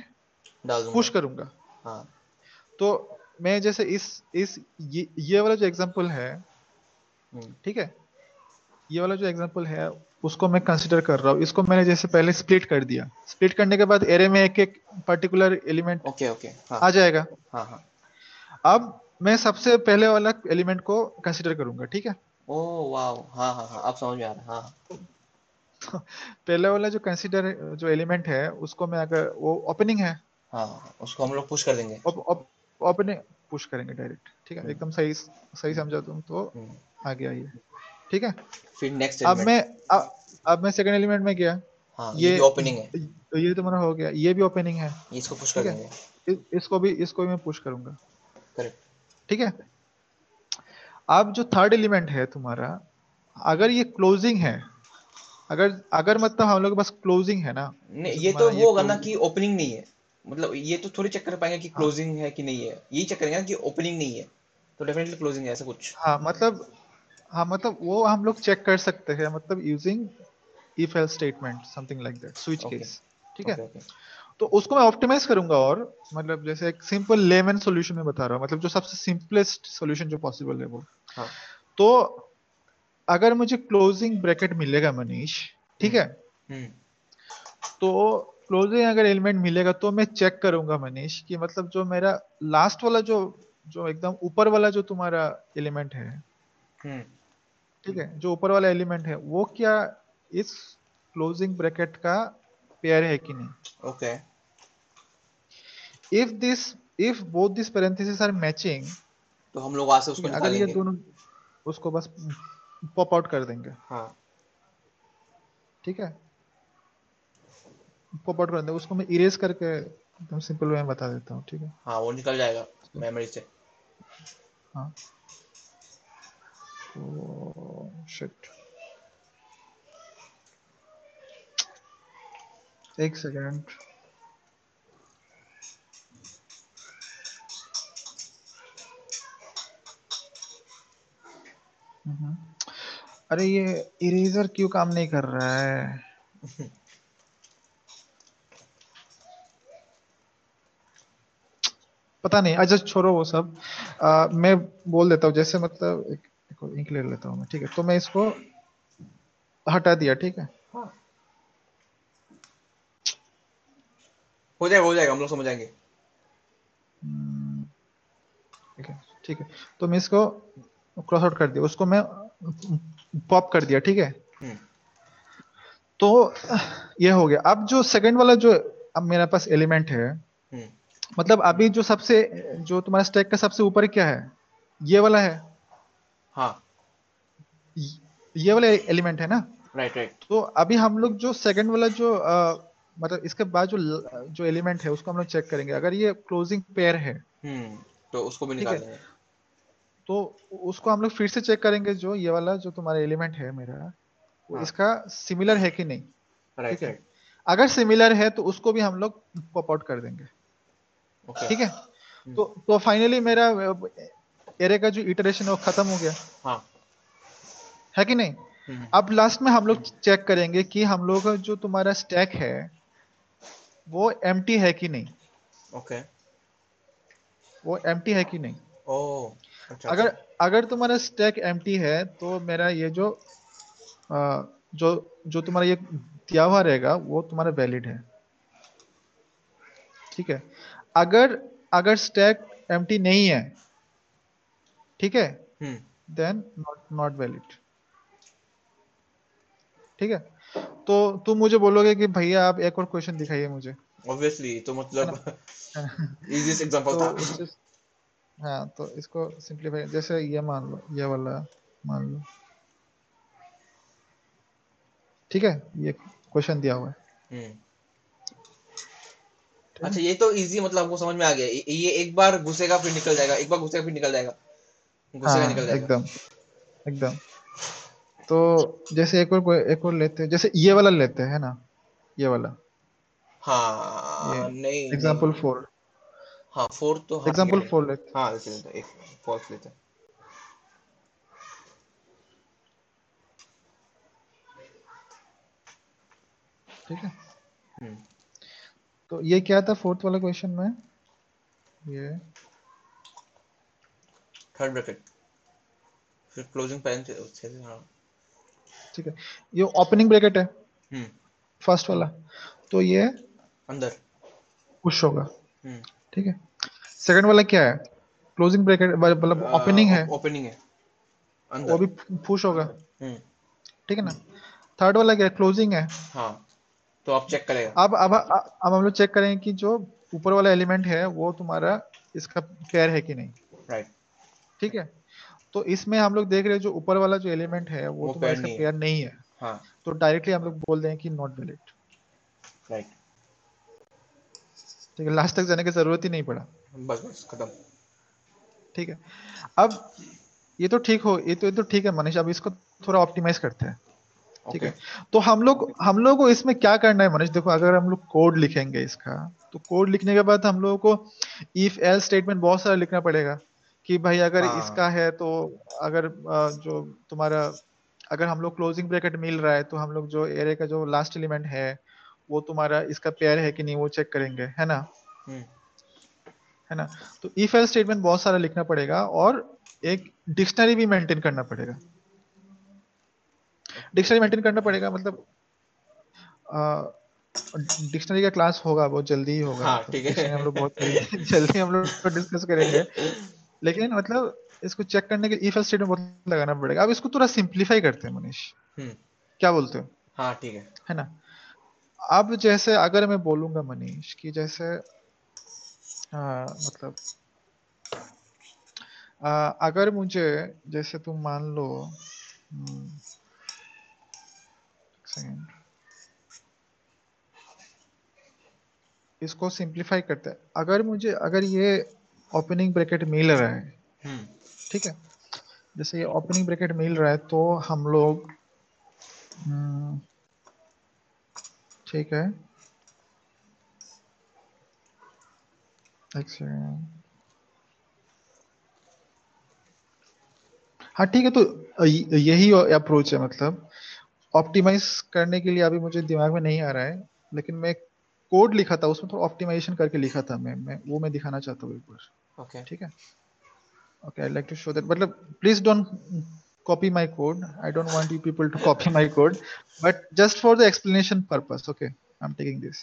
पुश करूँगा। हाँ। तो मैं जैसे इस इस ये, ये वाला जो एग्जांपल है हम्म, ठीक है? ये वाला जो एग्जांपल है उसको मैं कंसिडर कर रहा हूँ। इसको मैंने जैसे पहले स्प्लिट कर दिया। स्प्लिट करने के बाद एरे में एक एक पर्टिकुलर एलिमेंट ओके ओके हाँ। आ जाएगा। हाँ हाँ। अब मैं सबसे पहले वाला एलिमेंट को कंसिडर करूँगा ठीक है? ओ वाओ हाँ हाँ हाँ अब समझ में आ रहा है हाँ (laughs) पहले वाला जो कंसिडर जो एलिमेंट है उसको मैं अगर वो ओपनिंग है। हाँ हाँ, उसको हम लोग पुश कर देंगे। ओपनिंग पुश करेंगे डायरेक्ट ठीक है? एकदम सही सही समझा तुम तो। हम्म, आ गया ये ठीक है? फिर नेक्स्ट अब मैं अब, अब मैं सेकंड एलिमेंट में गया। हाँ ये ओपनिंग है। ये तुम्हारा हो गया ये भी ओपनिंग है इसको पुश कर देंगे। इसको भी इसको भी मैं पुश करूँगा। करेक्ट ठीक है? अब जो थर्ड एलिमेंट है तुम्हारा अगर ये क्लोजिंग है अगर अगर मतलब हम लोग के पास क्लोजिंग है ना नहीं ये तो वो होगा ना कि ओपनिंग नहीं है। मतलब ये तो थोड़ी चेक कर पाएँगे कि क्लोजिंग हाँ. है कि नहीं है। यही चेक करेंगे ना कि ओपनिंग नहीं है। तो डेफिनेटली क्लोजिंग है ऐसा कुछ। हाँ मतलब हाँ मतलब वो हम लोग चेक कर सकते हैं मतलब using if else statement something like that switch case ठीक है? तो उसको मैं ऑप्टिमाइज करूँगा और मतलब जैसे एक सिंपल लेमन सॉल्यूशन में बता रहा हूँ मतलब जो सबसे सिंपलेस्ट सॉल्यूशन जो पॉसिबल है वो। हाँ। तो अगर मुझे क्लोजिंग ब्रैकेट मिलेगा मनीष ठीक है? हम्म। तो क्लोजिंग अगर एलिमेंट मिलेगा तो मैं चेक करूँगा मनीष कि मतलब जो मेरा लास्ट वाला जो जो एकदम ऊपर वाला जो तुम्हारा एलिमेंट है हम्म। ठीक है? जो ऊपर वाला एलिमेंट है वो क्या इस क्लोजिंग ब्रैकेट का पेयर है कि नहीं? Okay if this if both this parentheses are matching तो हम लोग वहाँ से उसको अगर ये दोनों उसको बस पॉप आउट कर देंगे। हाँ। ठीक है? पॉप आउट कर देंगे। उसको मैं इरेज करके एकदम सिंपल वे में बता देता हूँ ठीक है? हाँ वो निकल जाएगा मेमोरी से। हाँ। तो शिट एक सेकेंड हम्म। अरे ये इरेजर क्यों काम नहीं कर रहा है? पता नहीं अच्छा छोड़ो वो सब। आ, मैं बोल देता हूँ जैसे मतलब एक, एक इंक ले लेता हूँ मैं ठीक है? तो मैं इसको हटा दिया ठीक है? हाँ। हो जाएगा हो जाएगा हम लोग समझ जाएँगे। हम्म, ठीक है ठीक है। तो मैं इसको क्रॉस आउट कर दिया उसको मैं पॉप कर दिया ठीक है? हम्म। तो ये हो गया। अब जो सेकंड वाला जो अब मेरे पास एलिमेंट है हम्म। मतलब अभी जो सबसे जो तुम्हारा स्टैक का सबसे ऊपर क्या है? ये वाला है? हाँ। ये वाला एलिमेंट है ना? राइट राइट तो अभी हम लोग जो सेकंड वाला जो अ, मतलब इसके बाद जो जो एलिमेंट है उसको हम लोग चेक करेंगे। अगर ये क्लोजिंग पेयर है हम्म तो उसको भी है। तो उसको हम लोग फिर से चेक करेंगे जो ये वाला जो तुम्हारा एलिमेंट है मेरा हाँ। इसका सिमिलर है कि नहीं? ठीक है? अगर सिमिलर है तो उसको भी हम लोग पॉप आउट कर देंगे। ठीक है? तो तो फाइनली मेरा एरे का जो इटरेशन है वो खत्म हो गया। हाँ। है कि नहीं? हम्म अब लास्ट में हम लोग चेक करेंगे कि हम लोग का जो तुम्हारा स्टैक है वो एम्प्टी है कि नहीं? ओके वो एम्प्टी है कि नहीं? ओ अच्छा अगर अच्छा। अगर तुम्हारा स्टैक एम्प्टी है तो मेरा ये जो अ, जो जो तुम्हारा ये दिया हुआ रहेगा वो तुम्हारा वैलिड है। ठीक है? अगर अगर स्टैक एम्प्टी नहीं है ठीक है? देन नॉट नॉट वैलिड ठीक है? तो तुम मुझे बोलोगे कि भैया आप एक और क्वेश्चन दिखाइए मुझे। ऑब्वियसली तो मतलब इजीएस्ट एग्जांपल (laughs) तो था। हाँ तो इसको सिंप्लीफाई जैसे ये मान लो ये वाला मान लो। ठीक है? ये क्वेश्चन दिया हुआ है। हम्म। है। अच्छा ये तो इजी मतलब हमको समझ में आ गया। ये एक बार घुसेगा फिर निकल जाएगा। एक बार घुसेगा फिर निकल जाएगा। घुसेगा हाँ निकल जाएगा। एकदम। एकदम। तो जैसे एक और कोई- एक और लेते हैं। जैसे ये वाला लेते हैं ना? ये वाला। हाँ नहीं एग्ज़ाम्पल नहीं। फोर हाँ फोर तो ठीक एग्ज़ाम्पल है। फोर लेते हाँ लेते फॉल्स लेते हैं। ठीक है? हम्म। तो ये क्या था फोर्थ वाला क्वेश्चन में? ये थर्ड ब्रैकेट फिर क्लोजिंग पैन से अच्छे से हाँ। ठीक है। ये ओपनिंग ब्रैकेट है। हम्म। फ़र्स्ट वाला। तो ये अंदर। पुश होगा। हम्म। ठीक है? सेकंड वाला क्या है? क्लोजिंग ब्रैकेट मतलब ओपनिंग है। ओपनिंग है। वो भी पुश होगा। हम्म। ठीक है ना? थर्ड वाला क्या है? क्लोजिंग है। हाँ। तो आप चेक करेगा। अब अब अब हम लोग चेक करेंगे कि जो ऊपर वाला एलिमेंट है वो तुम्हारा इसका पेयर है कि नहीं। राइट ठीक है? तो इसमें हम लोग देख रहे हैं जो ऊपर वाला जो एलिमेंट है वो वो तुम्हारा है। पेयर नहीं है। हाँ। तो डायरेक्टली हम लोग बोल दें कि नॉट वैलिड राइट ठीक है लास्ट तक जाने की ज़रूरत ही नहीं पड़ा। बस बस खत्म। ठीक है। अब ये तो ठीक हो ये तो ये तो ठीक है मनीष अब इसको थोड़ा ऑप्टिमाइज करते हैं। ठीक ओके है तो हम लोग हम लोग को इसमें क्या करना है मनीष? देखो अगर हम लोग कोड लिखेंगे इसका तो कोड लिखने के बाद हम लोगों को इफ़ एल स्टेटमेंट बहुत सारा लिखना पड़ेगा कि भाई अगर हाँ। इसका है तो अगर जो तुम्हारा अगर हम लोग क्लोजिंग ब्रैकेट मिल रहा है तो हम लोग जो एरे का जो लास्ट एलिमेंट है वो तुम्हारा इसका पेयर है कि नहीं वो चेक करेंगे है ना? हम्म। है ना? तो इफ़ एल स्टेटमेंट बहुत सारा लिखना पड़ेगा और एक डिक्शनरी भी मेंटेन करना पड़ेगा। डिक्शनरी मेंटेन करना पड़ेगा मतलब डिक्शनरी का क्लास होगा बहुत जल्दी ही होगा। हाँ, ठीक है। हम लोग बहुत जल्दी हम लोग डिस्कस करेंगे। लेकिन मतलब इसको चेक करने के इफ़ एल स्टेटमेंट बहुत लगाना पड़ेगा। अब इसको थोड़ा सिंप्लीफाई करते हैं मनीष। हम्म। क्या बोलते हो? हाँ ठीक है। है ना? अब जैसे अगर मैं बोलूँगा मनीष कि जैसे आ, मतलब आ, अगर मुझे जैसे तुम मान लो हम्म, सेकेंड इसको सिंप्लीफाई करते हैं। अगर मुझे अगर ये ओपनिंग ब्रैकेट मिल रहा है हम्म। ठीक है? जैसे ये ओपनिंग ब्रैकेट मिल रहा है तो हम लोग हम्म, ठीक है। हाँ ठीक है तो यही अप्रोच है मतलब। ऑप्टिमाइज करने के लिए अभी मुझे दिमाग में नहीं आ रहा है लेकिन मैं कोड लिखा था उसमें थोड़ा ऑप्टिमाइजेशन करके लिखा था मैं मैं वो मैं दिखाना चाहता हूँ एक बार। ओके ठीक है? Okay i'd like to show that मतलब please don't copy my code i don't want you people to copy my code but just for the explanation purpose okay i'm taking this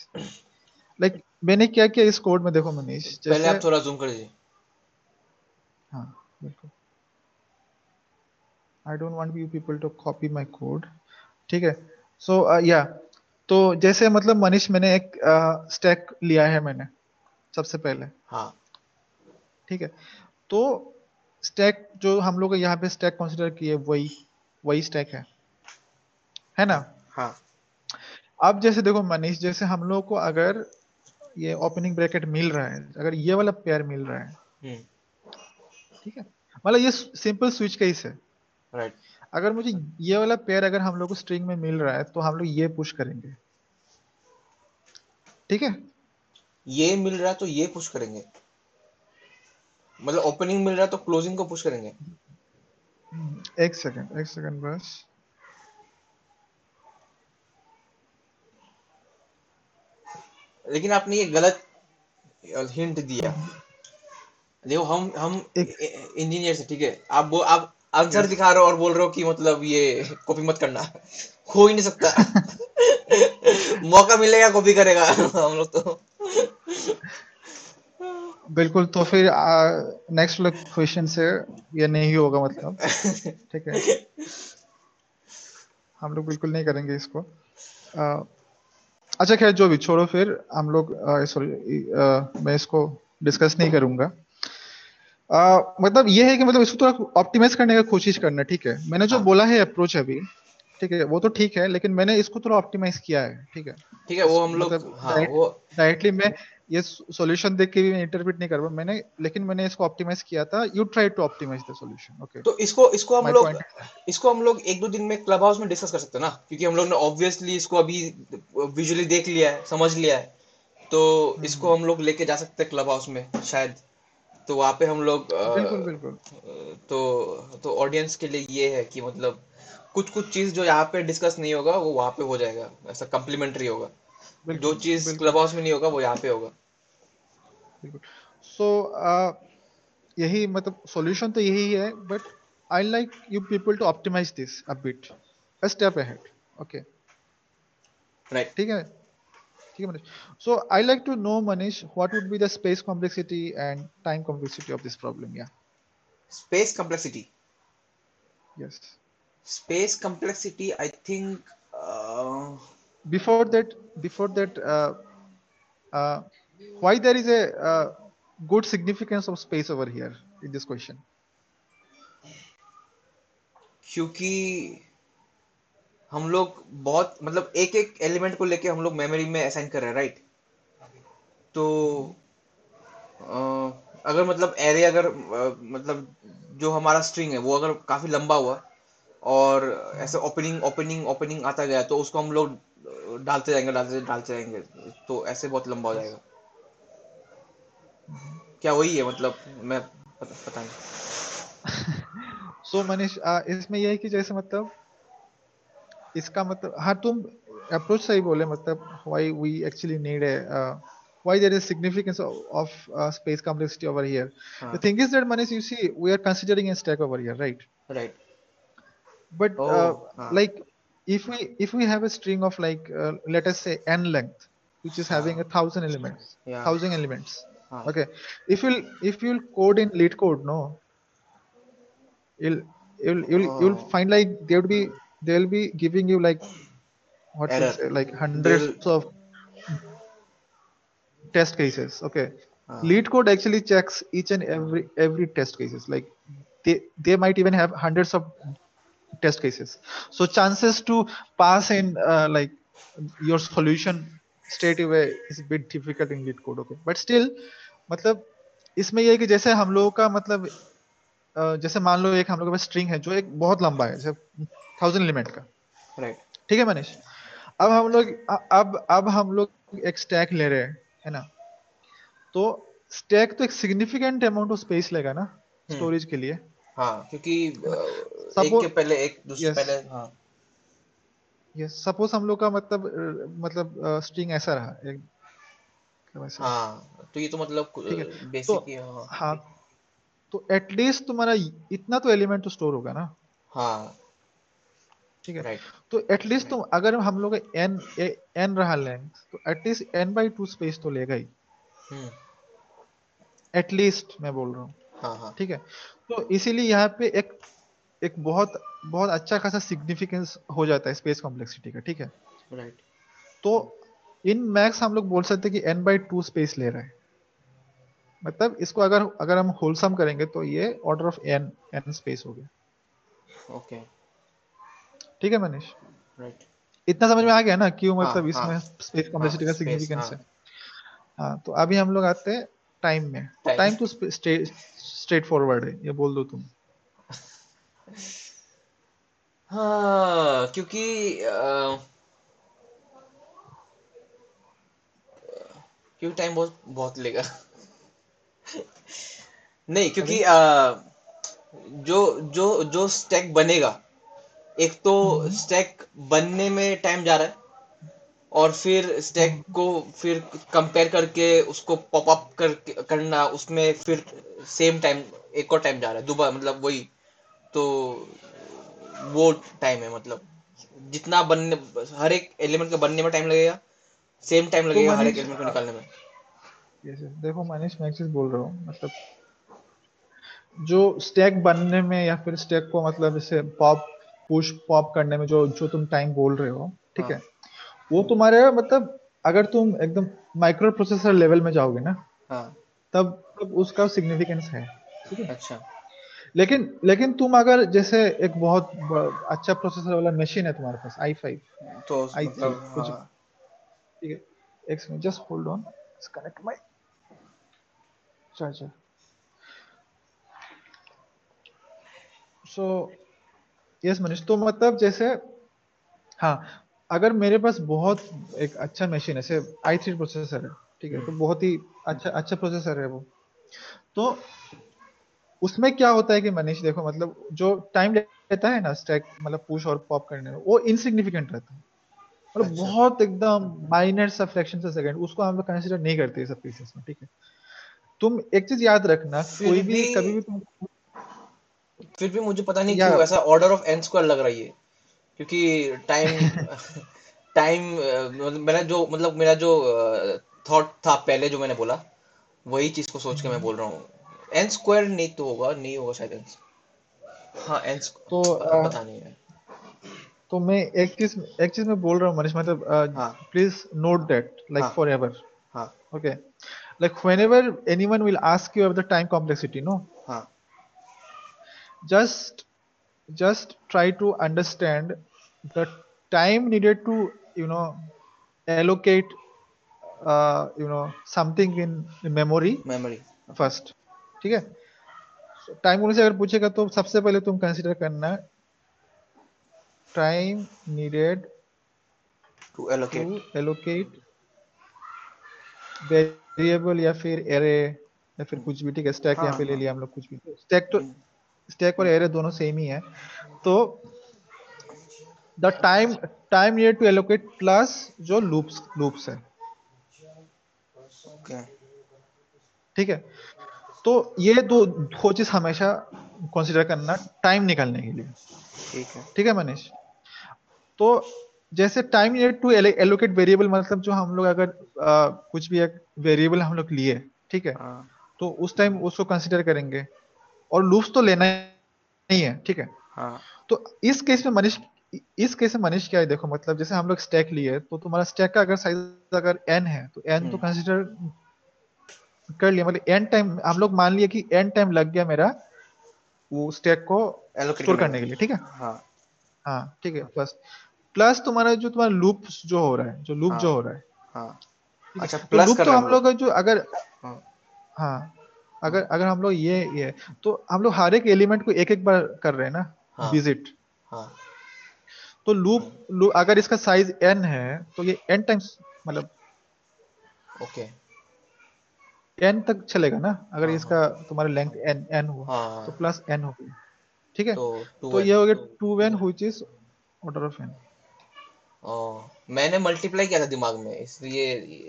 like मैंने क्या किया इस code में देखो मनीष पहले आप थोड़ा जूम कर दीजिए हाँ बिल्कुल I don't want you people to copy my code ठीक है सो या तो जैसे मतलब मनीष मैंने एक स्टैक लिया है मैंने सबसे पहले हाँ ठीक है तो स्टैक जो हम लोग यहाँ पे स्टैक कंसिडर किए वही वही स्टैक है। है ना? हाँ। अब जैसे देखो मनीष जैसे हम लोग को अगर ये ओपनिंग ब्रैकेट मिल रहा है अगर ये वाला पेयर मिल रहा है हम्म। ठीक है? मतलब ये सिंपल स्विच केस है। राइट अगर मुझे ये वाला पेयर अगर हम लोग को स्ट्रिंग में मिल रहा है तो हम लोग ये पुश करेंगे। ठीक है? ये मिल रहा है तो ये पुश करेंगे। मतलब ओपनिंग मिल रहा तो क्लोजिंग को पुश करेंगे। एक सेकंड एक सेकंड बस। लेकिन आपने ये गलत हिंट दिया। देखो हम हम एक- इंजीनियर से ठीक है? आप वो आप आंसर दिखा रहे हो और बोल रहे हो कि मतलब ये कॉपी मत करना। हो ही नहीं सकता। (laughs) मौका मिलेगा कॉपी करेगा। हम लोग तो। बिल्कुल तो फिर नेक्स्ट वाला क्वेश्चन से ये नहीं होगा मतलब। (laughs) ठीक है। हम लोग बिल्कुल नहीं करेंगे इसको। आ, अच्छा खैर जो भी छोड़ो फिर। हम लोग सॉरी मैं इसको डिस्कस नहीं करूँगा। आ, मतलब ये है कि मतलब इसको थोड़ा ऑप्टिमाइज करने का कोशिश करना ठीक है। मैंने जो हाँ। बोला है अप्रोच अभी ठीक है वो तो ठीक है लेकिन मैंने इसको थोड़ा ऑप्टिमाइज किया है ठीक है। ठीक है वो हम लोग मतलब हाँ डायरेक्टली मैं ये सॉल्यूशन देख के भी मैं इंटरप्रेट नहीं कर रहा मैंने लेकिन मैंने इसको ऑप्टिमाइज किया था। You try to optimize the solution okay तो इसको इसको हम लोग इसको हम लोग एक दो दिन में क्लब हाउस में डिस्कस कर सकते हैं ना? क्योंकि हम लोग ने ऑब्वियसली इसको अभी विजुअली देख लिया है समझ लिया है। तो इसको हम लोग लेके जा सकते हैं क्लब हाउस में शायद। तो वहाँ पे हम लोग बिल्कुल बिल्कुल। तो तो ऑडियंस के लिए ये है कि मतलब कुछ कुछ चीज़ जो यहाँ पे डिस्कस नहीं होगा वो वहाँ पे हो जाएगा। ऐसा कम्प्लीमेंट्री होगा। जो चीज़ क्लब हाउस में नहीं होगा वो यहाँ पे होगा। बिल्कुल। सो यही मतलब सॉल्यूशन तो यही है but I like you people to optimize this a bit a step ahead okay right ठीक है? ठीक है Manish so I like to know Manish what would be the space complexity and time complexity of this problem yeah space complexity yes complexity i think uh, before that before that uh, uh, why there is a uh, good significance of space over here in this question? क्योंकि हम लोग बहुत मतलब एक एक element को लेके हम लोग मेमोरी में असाइन कर रहे हैं राइट तो अ, अगर मतलब एरे अगर अ, मतलब जो हमारा स्ट्रिंग है वो अगर काफ़ी लंबा हुआ और ऐसे ओपनिंग ओपनिंग ओपनिंग आता गया तो उसको हम लोग डालते जाएँगे डालते डालते जाएँगे तो ऐसे बहुत लंबा हो जाएगा क्या वही है मतलब मैं पता, नहीं सो मनीष uh, इसमें यह है कि जैसे मतलब इसका मतलब हाँ तुम अप्रोच सही बोले मतलब why we actually need a why there is significance of, of uh, space complexity over here हाँ the thing is that manish you see we are considering a stack over here right right but Oh, uh, हाँ. like if we if we have a string of like uh, let us say n length which is having a ah. thousand elements Yeah. thousand elements हाँ okay. If you'll if you'll code in lead code no you'll you'll you'll, oh. you'll Oh. find like they would be they'll be giving you like what say like hundreds They'll- of test cases okay. हाँ lead code actually checks each and every every test cases like they they might even have hundreds of test cases. So chances to pass in uh, like your solution straight away is a bit difficult in lead code okay? But still मतलब इसमें ये है कि जैसे हम लोगों का मतलब जैसे मान लो एक हम लोग के स्ट्रिंग है जो एक बहुत लंबा है जैसे थाउज़ेंड एलिमेंट का। राइट ठीक है मनीष? अब हम लोग अब अब हम लोग एक स्टैक ले रहे हैं है ना? तो स्टैक तो एक सिग्निफिकेंट अमाउंट ऑफ़ स्पेस लेगा ना हम्म। स्टोरेज के लिए। हाँ क्योंकि एक Suppose- के पहले एक दूसरे Yes. पहले हाँ। ये सपोज़ हम लोग का मतलब मतलब स्ट्रिंग ऐसा रहा एक मतलब हाँ तो ये तो मतलब बेसिक तो- ही हाँ। हाँ तो एटलीस्ट तुम्हारा इतना तो एलिमेंट तो स्टोर होगा ना? हाँ। ठीक है राइट तो एटलीस्ट तुम अगर हम लोग एन एन रहा लेंथ तो at least n by two space तो लेगा ही। हम्म। एटलीस्ट मैं बोल रहा हूँ। हाँ हाँ। ठीक है तो इसीलिए यहाँ पे एक एक बहुत बहुत अच्छा खासा सिग्निफिकेंस हो जाता है स्पेस कॉम्प्लेक्सिटी का ठीक है? राइट तो इन मैक्स हम लोग बोल सकते हैं कि n बाई टू स्पेस ले रहा है। मतलब इसको अगर अगर हम होलसम करेंगे तो ये order of n n space हो गया। ओके ठीक है मनीष? राइट इतना समझ में आ गया ना क्यों हाँ, मतलब हाँ। इसमें स्पेस कॉम्प्लेक्सिटी का सिग्निफिकेंस हाँ। है। हाँ तो अभी हम लोग आते हैं टाइम में। टाइम तो स्ट्रेट फॉरवर्ड है ये बोल दो तुम। हाँ क्योंकि अ, क्योंकि टाइम बहुत बहुत लेगा। नहीं क्योंकि अ, जो जो जो स्टैक बनेगा एक तो स्टैक बनने में टाइम जा रहा है और फिर स्टैक को फिर कंपेयर करके उसको पॉप अप कर करना उसमें फिर सेम टाइम एक और टाइम जा रहा है दोबारा मतलब वही तो वो टाइम है मतलब। जितना बनने हर एक एलिमेंट के बनने में टाइम लगेगा। सेम टाइम लगेगा तो हर एक एलिमेंट को निकालने में। यस देखो मनीष मैं चीज़ बोल रहा हूँ। मतलब जो स्टैक बनने में या फिर स्टैक को मतलब जैसे पॉप पुश पॉप करने में जो जो तुम टाइम बोल रहे हो ठीक है? वो तुम्हारे मतलब अगर तुम एकदम माइक्रो प्रोसेसर लेवल में जाओगे ना हाँ। तब तब उसका सिग्निफिकेंस है ठीक है? अच्छा। लेकिन लेकिन तुम अगर जैसे एक बहुत अच्छा प्रोसेसर वाला मशीन है तुम्हारे पास आई फाइव तो I मतलब कुछ- हाँ। ठीक है एक second just hold on connect my charger so yes Manish तो मतलब जैसे हाँ अगर मेरे पास बहुत एक अच्छा मशीन है जैसे आई थ्री प्रोसेसर है ठीक है तो बहुत ही अच्छा अच्छा प्रोसेसर है वो। तो उसमें क्या होता है कि मनीष देखो मतलब जो टाइम लेता है ना स्टैक मतलब पुश और पॉप करने में वो इनसिग्निफिकेंट रहता है। मतलब अच्छा। बहुत एकदम माइनर सा फ्रैक्शन से सेकंड उसको हम लोग कंसीडर नहीं करते सब केसेस में ठीक है? तुम एक चीज़ याद रखना कोई भी भी- कभी भी तुम फिर भी मुझे पता नहीं क्यों ऐसा ऑर्डर ऑफ़ एन स्क्वायर लग रही है क्योंकि टाइम टाइम मेरा जो मतलब मेरा जो थॉट था पहले जो मैंने बोला वही चीज़ को सोच के मैं बोल रहा हूँ। एन स्क्वायर नहीं तो होगा नहीं होगा शायद n हाँ एन तो, अ, पता नहीं है तो मैं एक चीज़ एक चीज़ मैं बोल रहा हूँ मनीष मतलब हाँ। प्लीज़ नोट दैट लाइक हाँ। फॉर एवर हाँ okay like whenever anyone will ask you about the time complexity no हाँ just just try to understand the time needed to you know allocate uh, you know something in, in memory memory first ठीक है? Time से अगर पूछेगा तो सबसे पहले तुम कंसीडर करना time needed to allocate allocate variable या फिर एरे या फिर कुछ भी ठीक है? स्टैक हाँ, यहाँ पे ले हाँ। लिया हम लोग कुछ भी। स्टैक तो स्टैक और एरे दोनों सेम ही है। तो the time time needed to allocate plus जो लूप्स लूप्स है। ठीक है? तो ये दो दो चीज़ हमेशा कंसीडर करना टाइम निकालने के लिए। ठीक है। ठीक है मनीष? तो जैसे टाइम टू एलोकेट वेरिएबल मतलब जो हम लोग अगर आ, कुछ भी एक वेरिएबल हम लोग लिए ठीक है? हाँ। तो उस टाइम उसको कंसीडर करेंगे। और लूप्स तो लेना ही है ठीक है? हाँ। तो इस केस में मनीष इस केस में मनीष क्या है देखो मतलब जैसे हम लोग स्टैक लिए तो तुम्हारा स्टैक का अगर साइज़ अगर एन है तो एन तो हम्म। कंसीडर कर लिया मतलब एंड टाइम हम लोग मान लिया कि एन टाइम लग गया मेरा वो स्टैक को स्टोर करने के लिए ठीक है? हाँ। हाँ ठीक है प्लस प्लस तुम्हारा जो तुम्हारा लूप जो हो रहा है जो लूप हाँ। जो हो रहा है हाँ। अच्छा तो प्लस लूप तो हम लोग जो अगर हाँ। हाँ अगर अगर हम लोग ये ये तो हम लोग हर एक एलिमेंट को एक एक बार कर रहे हैं ना। विज़िट हाँ। तो लूप लू, अगर इसका साइज़ n है तो ये n टाइम्स मतलब ओके n तक चलेगा ना? अगर हाँ, इसका तुम्हारा लेंथ n n हुआ हाँ तो प्लस एन हो गया ठीक है? तो तो ये हो गया two n which is order of n ओ मैंने मल्टीप्लाई किया था दिमाग में इसलिए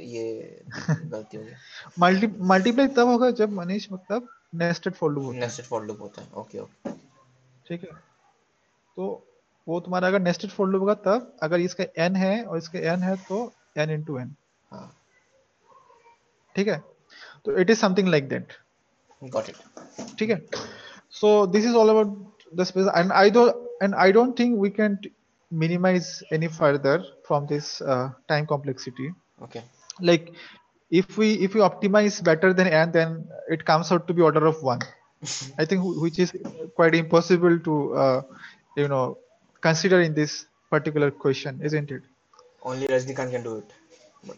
ये गलती हो गई। (laughs) मल्टी मल्टीप्लाई तब होगा जब मनीष मतलब नेस्टेड फॉर लूप होता है। नेस्टेड फॉर लूप होता है ओके ओके ठीक है? तो वो तुम्हारा अगर नेस्टेड फॉर लूप होगा तब अगर इसका n है और इसका n है तो n इंटू n हाँ। ठीक है? तो it is something like that got it ठीक है so this is all about the space and I don't and I don't think we can minimize any further from this uh, time complexity. Okay. Like if we if we optimize better than n, then it comes out to be order of one. (laughs) I think wh- which is quite impossible to uh, you know consider in this particular question, isn't it? Only Rajnikant can do it. But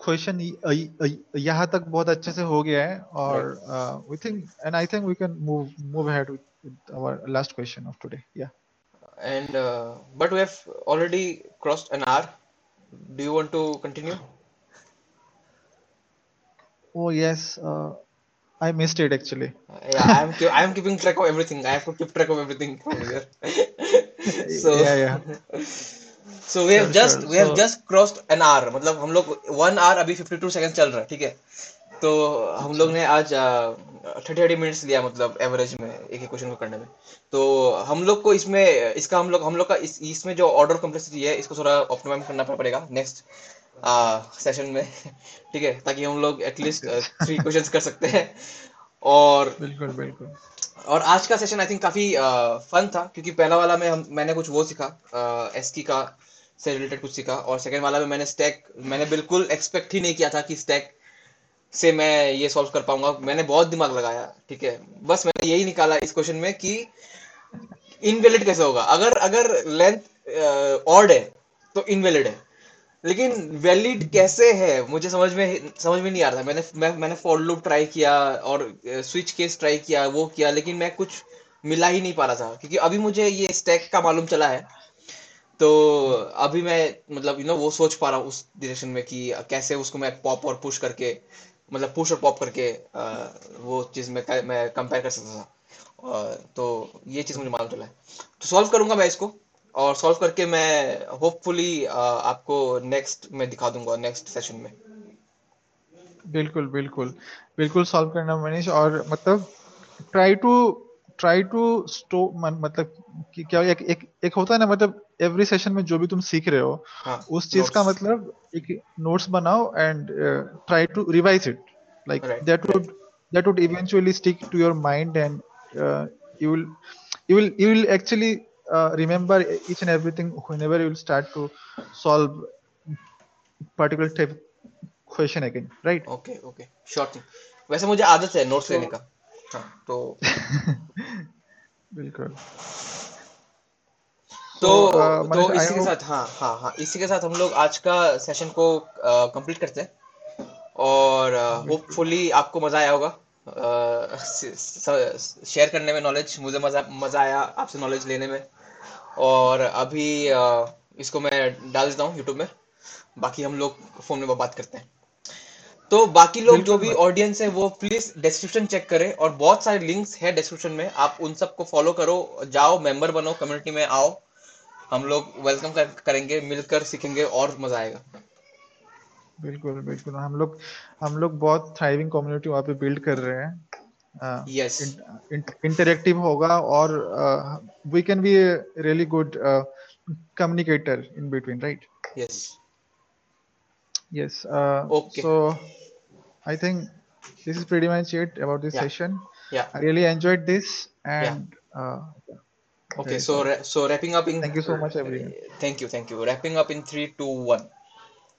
question यहाँ तक बहुत अच्छे से हो गया है और we think and I think we can move move ahead with our last question of today yeah and but we have already crossed an hour do you want to continue oh yes I missed it actually I am I am keeping track of everything I have to keep track of everything so yeah yeah so we have Sure, just sure. we have So- just crossed an hour. मतलब हम लोग one hour अभी 52 second चल रहा है ठीक है? तो हम लोग ने आज थर्टी थर्टी मिनट्स लिया मतलब एवरेज में एक एक क्वेश्चन को करने में। तो हम लोग को इसमें इसका हम लोग हम लोग का इस इसमें जो ऑर्डर कॉम्प्लेक्सिटी है इसको थोड़ा ऑप्टिमाइज करना पड़ेगा नेक्स्ट सेशन में ठीक है? ताकि हम लोग एटलीस्ट थ्री क्वेश्चंस कर सकते हैं। और बिल्कुल बिल्कुल। और आज का सेशन आई थिंक काफ़ी फन था, क्योंकि पहला वाला में हम, मैंने कुछ वो सीखा एस एसकी का से रिलेटेड कुछ सीखा, और सेकेंड वाला में मैंने स्टैक मैंने बिल्कुल एक्सपेक्ट ही नहीं किया था कि स्टैक से मैं ये सॉल्व कर पाऊँगा। मैंने बहुत दिमाग लगाया, ठीक है? बस मैंने यही निकाला इस क्वेश्चन में कि इनवेलिड कैसे होगा? अगर अगर लेंथ ऑड है तो इनवेलिड है। लेकिन वैलिड कैसे है? मुझे समझ में समझ में नहीं आ रहा मैंने मैं, मैंने फॉर लूप ट्राई किया और स्विच केस ट्राई किया वो किया लेकिन मैं कुछ मिला ही नहीं पा रहा था। क्योंकि अभी मुझे ये स्टैक का मालूम चला है। तो अभी मैं मतलब यू नो वो सोच पा रहा हूँ उस डायरेक्शन में कि कैसे उसको मैं पॉप और पुश करके मतलब पुश और पॉप करके अ, वो चीज़ में मैं कंपेयर कर सकता था। अ, तो ये चीज़ मुझे मालूम चला है। तो सॉल्व करूँगा मैं इसको। और सॉल्व करके मैं होपफुली आपको नेक्स्ट में दिखा दूँगा नेक्स्ट सेशन में। बिल्कुल बिल्कुल। बिल्कुल सॉल्व करना मनीष और मतलब try to try to store मतलब कि क्या एक, एक एक होता है ना मतलब एवरी सेशन में जो भी तुम सीख रहे हो हाँ उस चीज़ का मतलब एक नोट्स बनाओ and try to revise it like that would that would eventually stick to your mind and you will you will you will actually uh, remember each and everything whenever you will start to solve particular type question again right? Okay okay sure thing वैसे मुझे आदत है notes लेने का। हाँ तो (laughs) बिल्कुल। तो So, uh, तो इसी के साथ हाँ हाँ हाँ इसी के साथ हम लोग आज का सेशन को कंप्लीट करते हैं। और होपफुली आपको मज़ा आया होगा। शेयर करने में नॉलेज मुझे मज़ा मज़ा आया आपसे नॉलेज लेने में। और अभी इसको मैं डाल देता हूँ यूट्यूब में। बाकी हम लोग फ़ोन में बात करते हैं। तो बाकी लोग जो भी ऑडियंस है वो प्लीज़ डिस्क्रिप्शन चेक करें और बहुत सारे लिंक्स है डिस्क्रिप्शन में। आप उन सबको फॉलो करो जाओ मेंबर बनो कम्युनिटी में आओ। हम लोग वेलकम कर, करेंगे मिलकर सीखेंगे और मज़ा आएगा। बिल्कुल बिल्कुल। हम लोग हम लोग बहुत थ्राइविंग कम्युनिटी वहाँ पे बिल्ड कर रहे हैं। Uh, yes. in, uh, in, interactive hoga or uh, we can be a really good communicator in between right? Yes. Yes okay. so i think this is pretty much it about this yeah. session. Yeah. I really enjoyed this and yeah. okay so so wrapping up in thank you so much everyone. Thank you thank you. Wrapping up in three two one.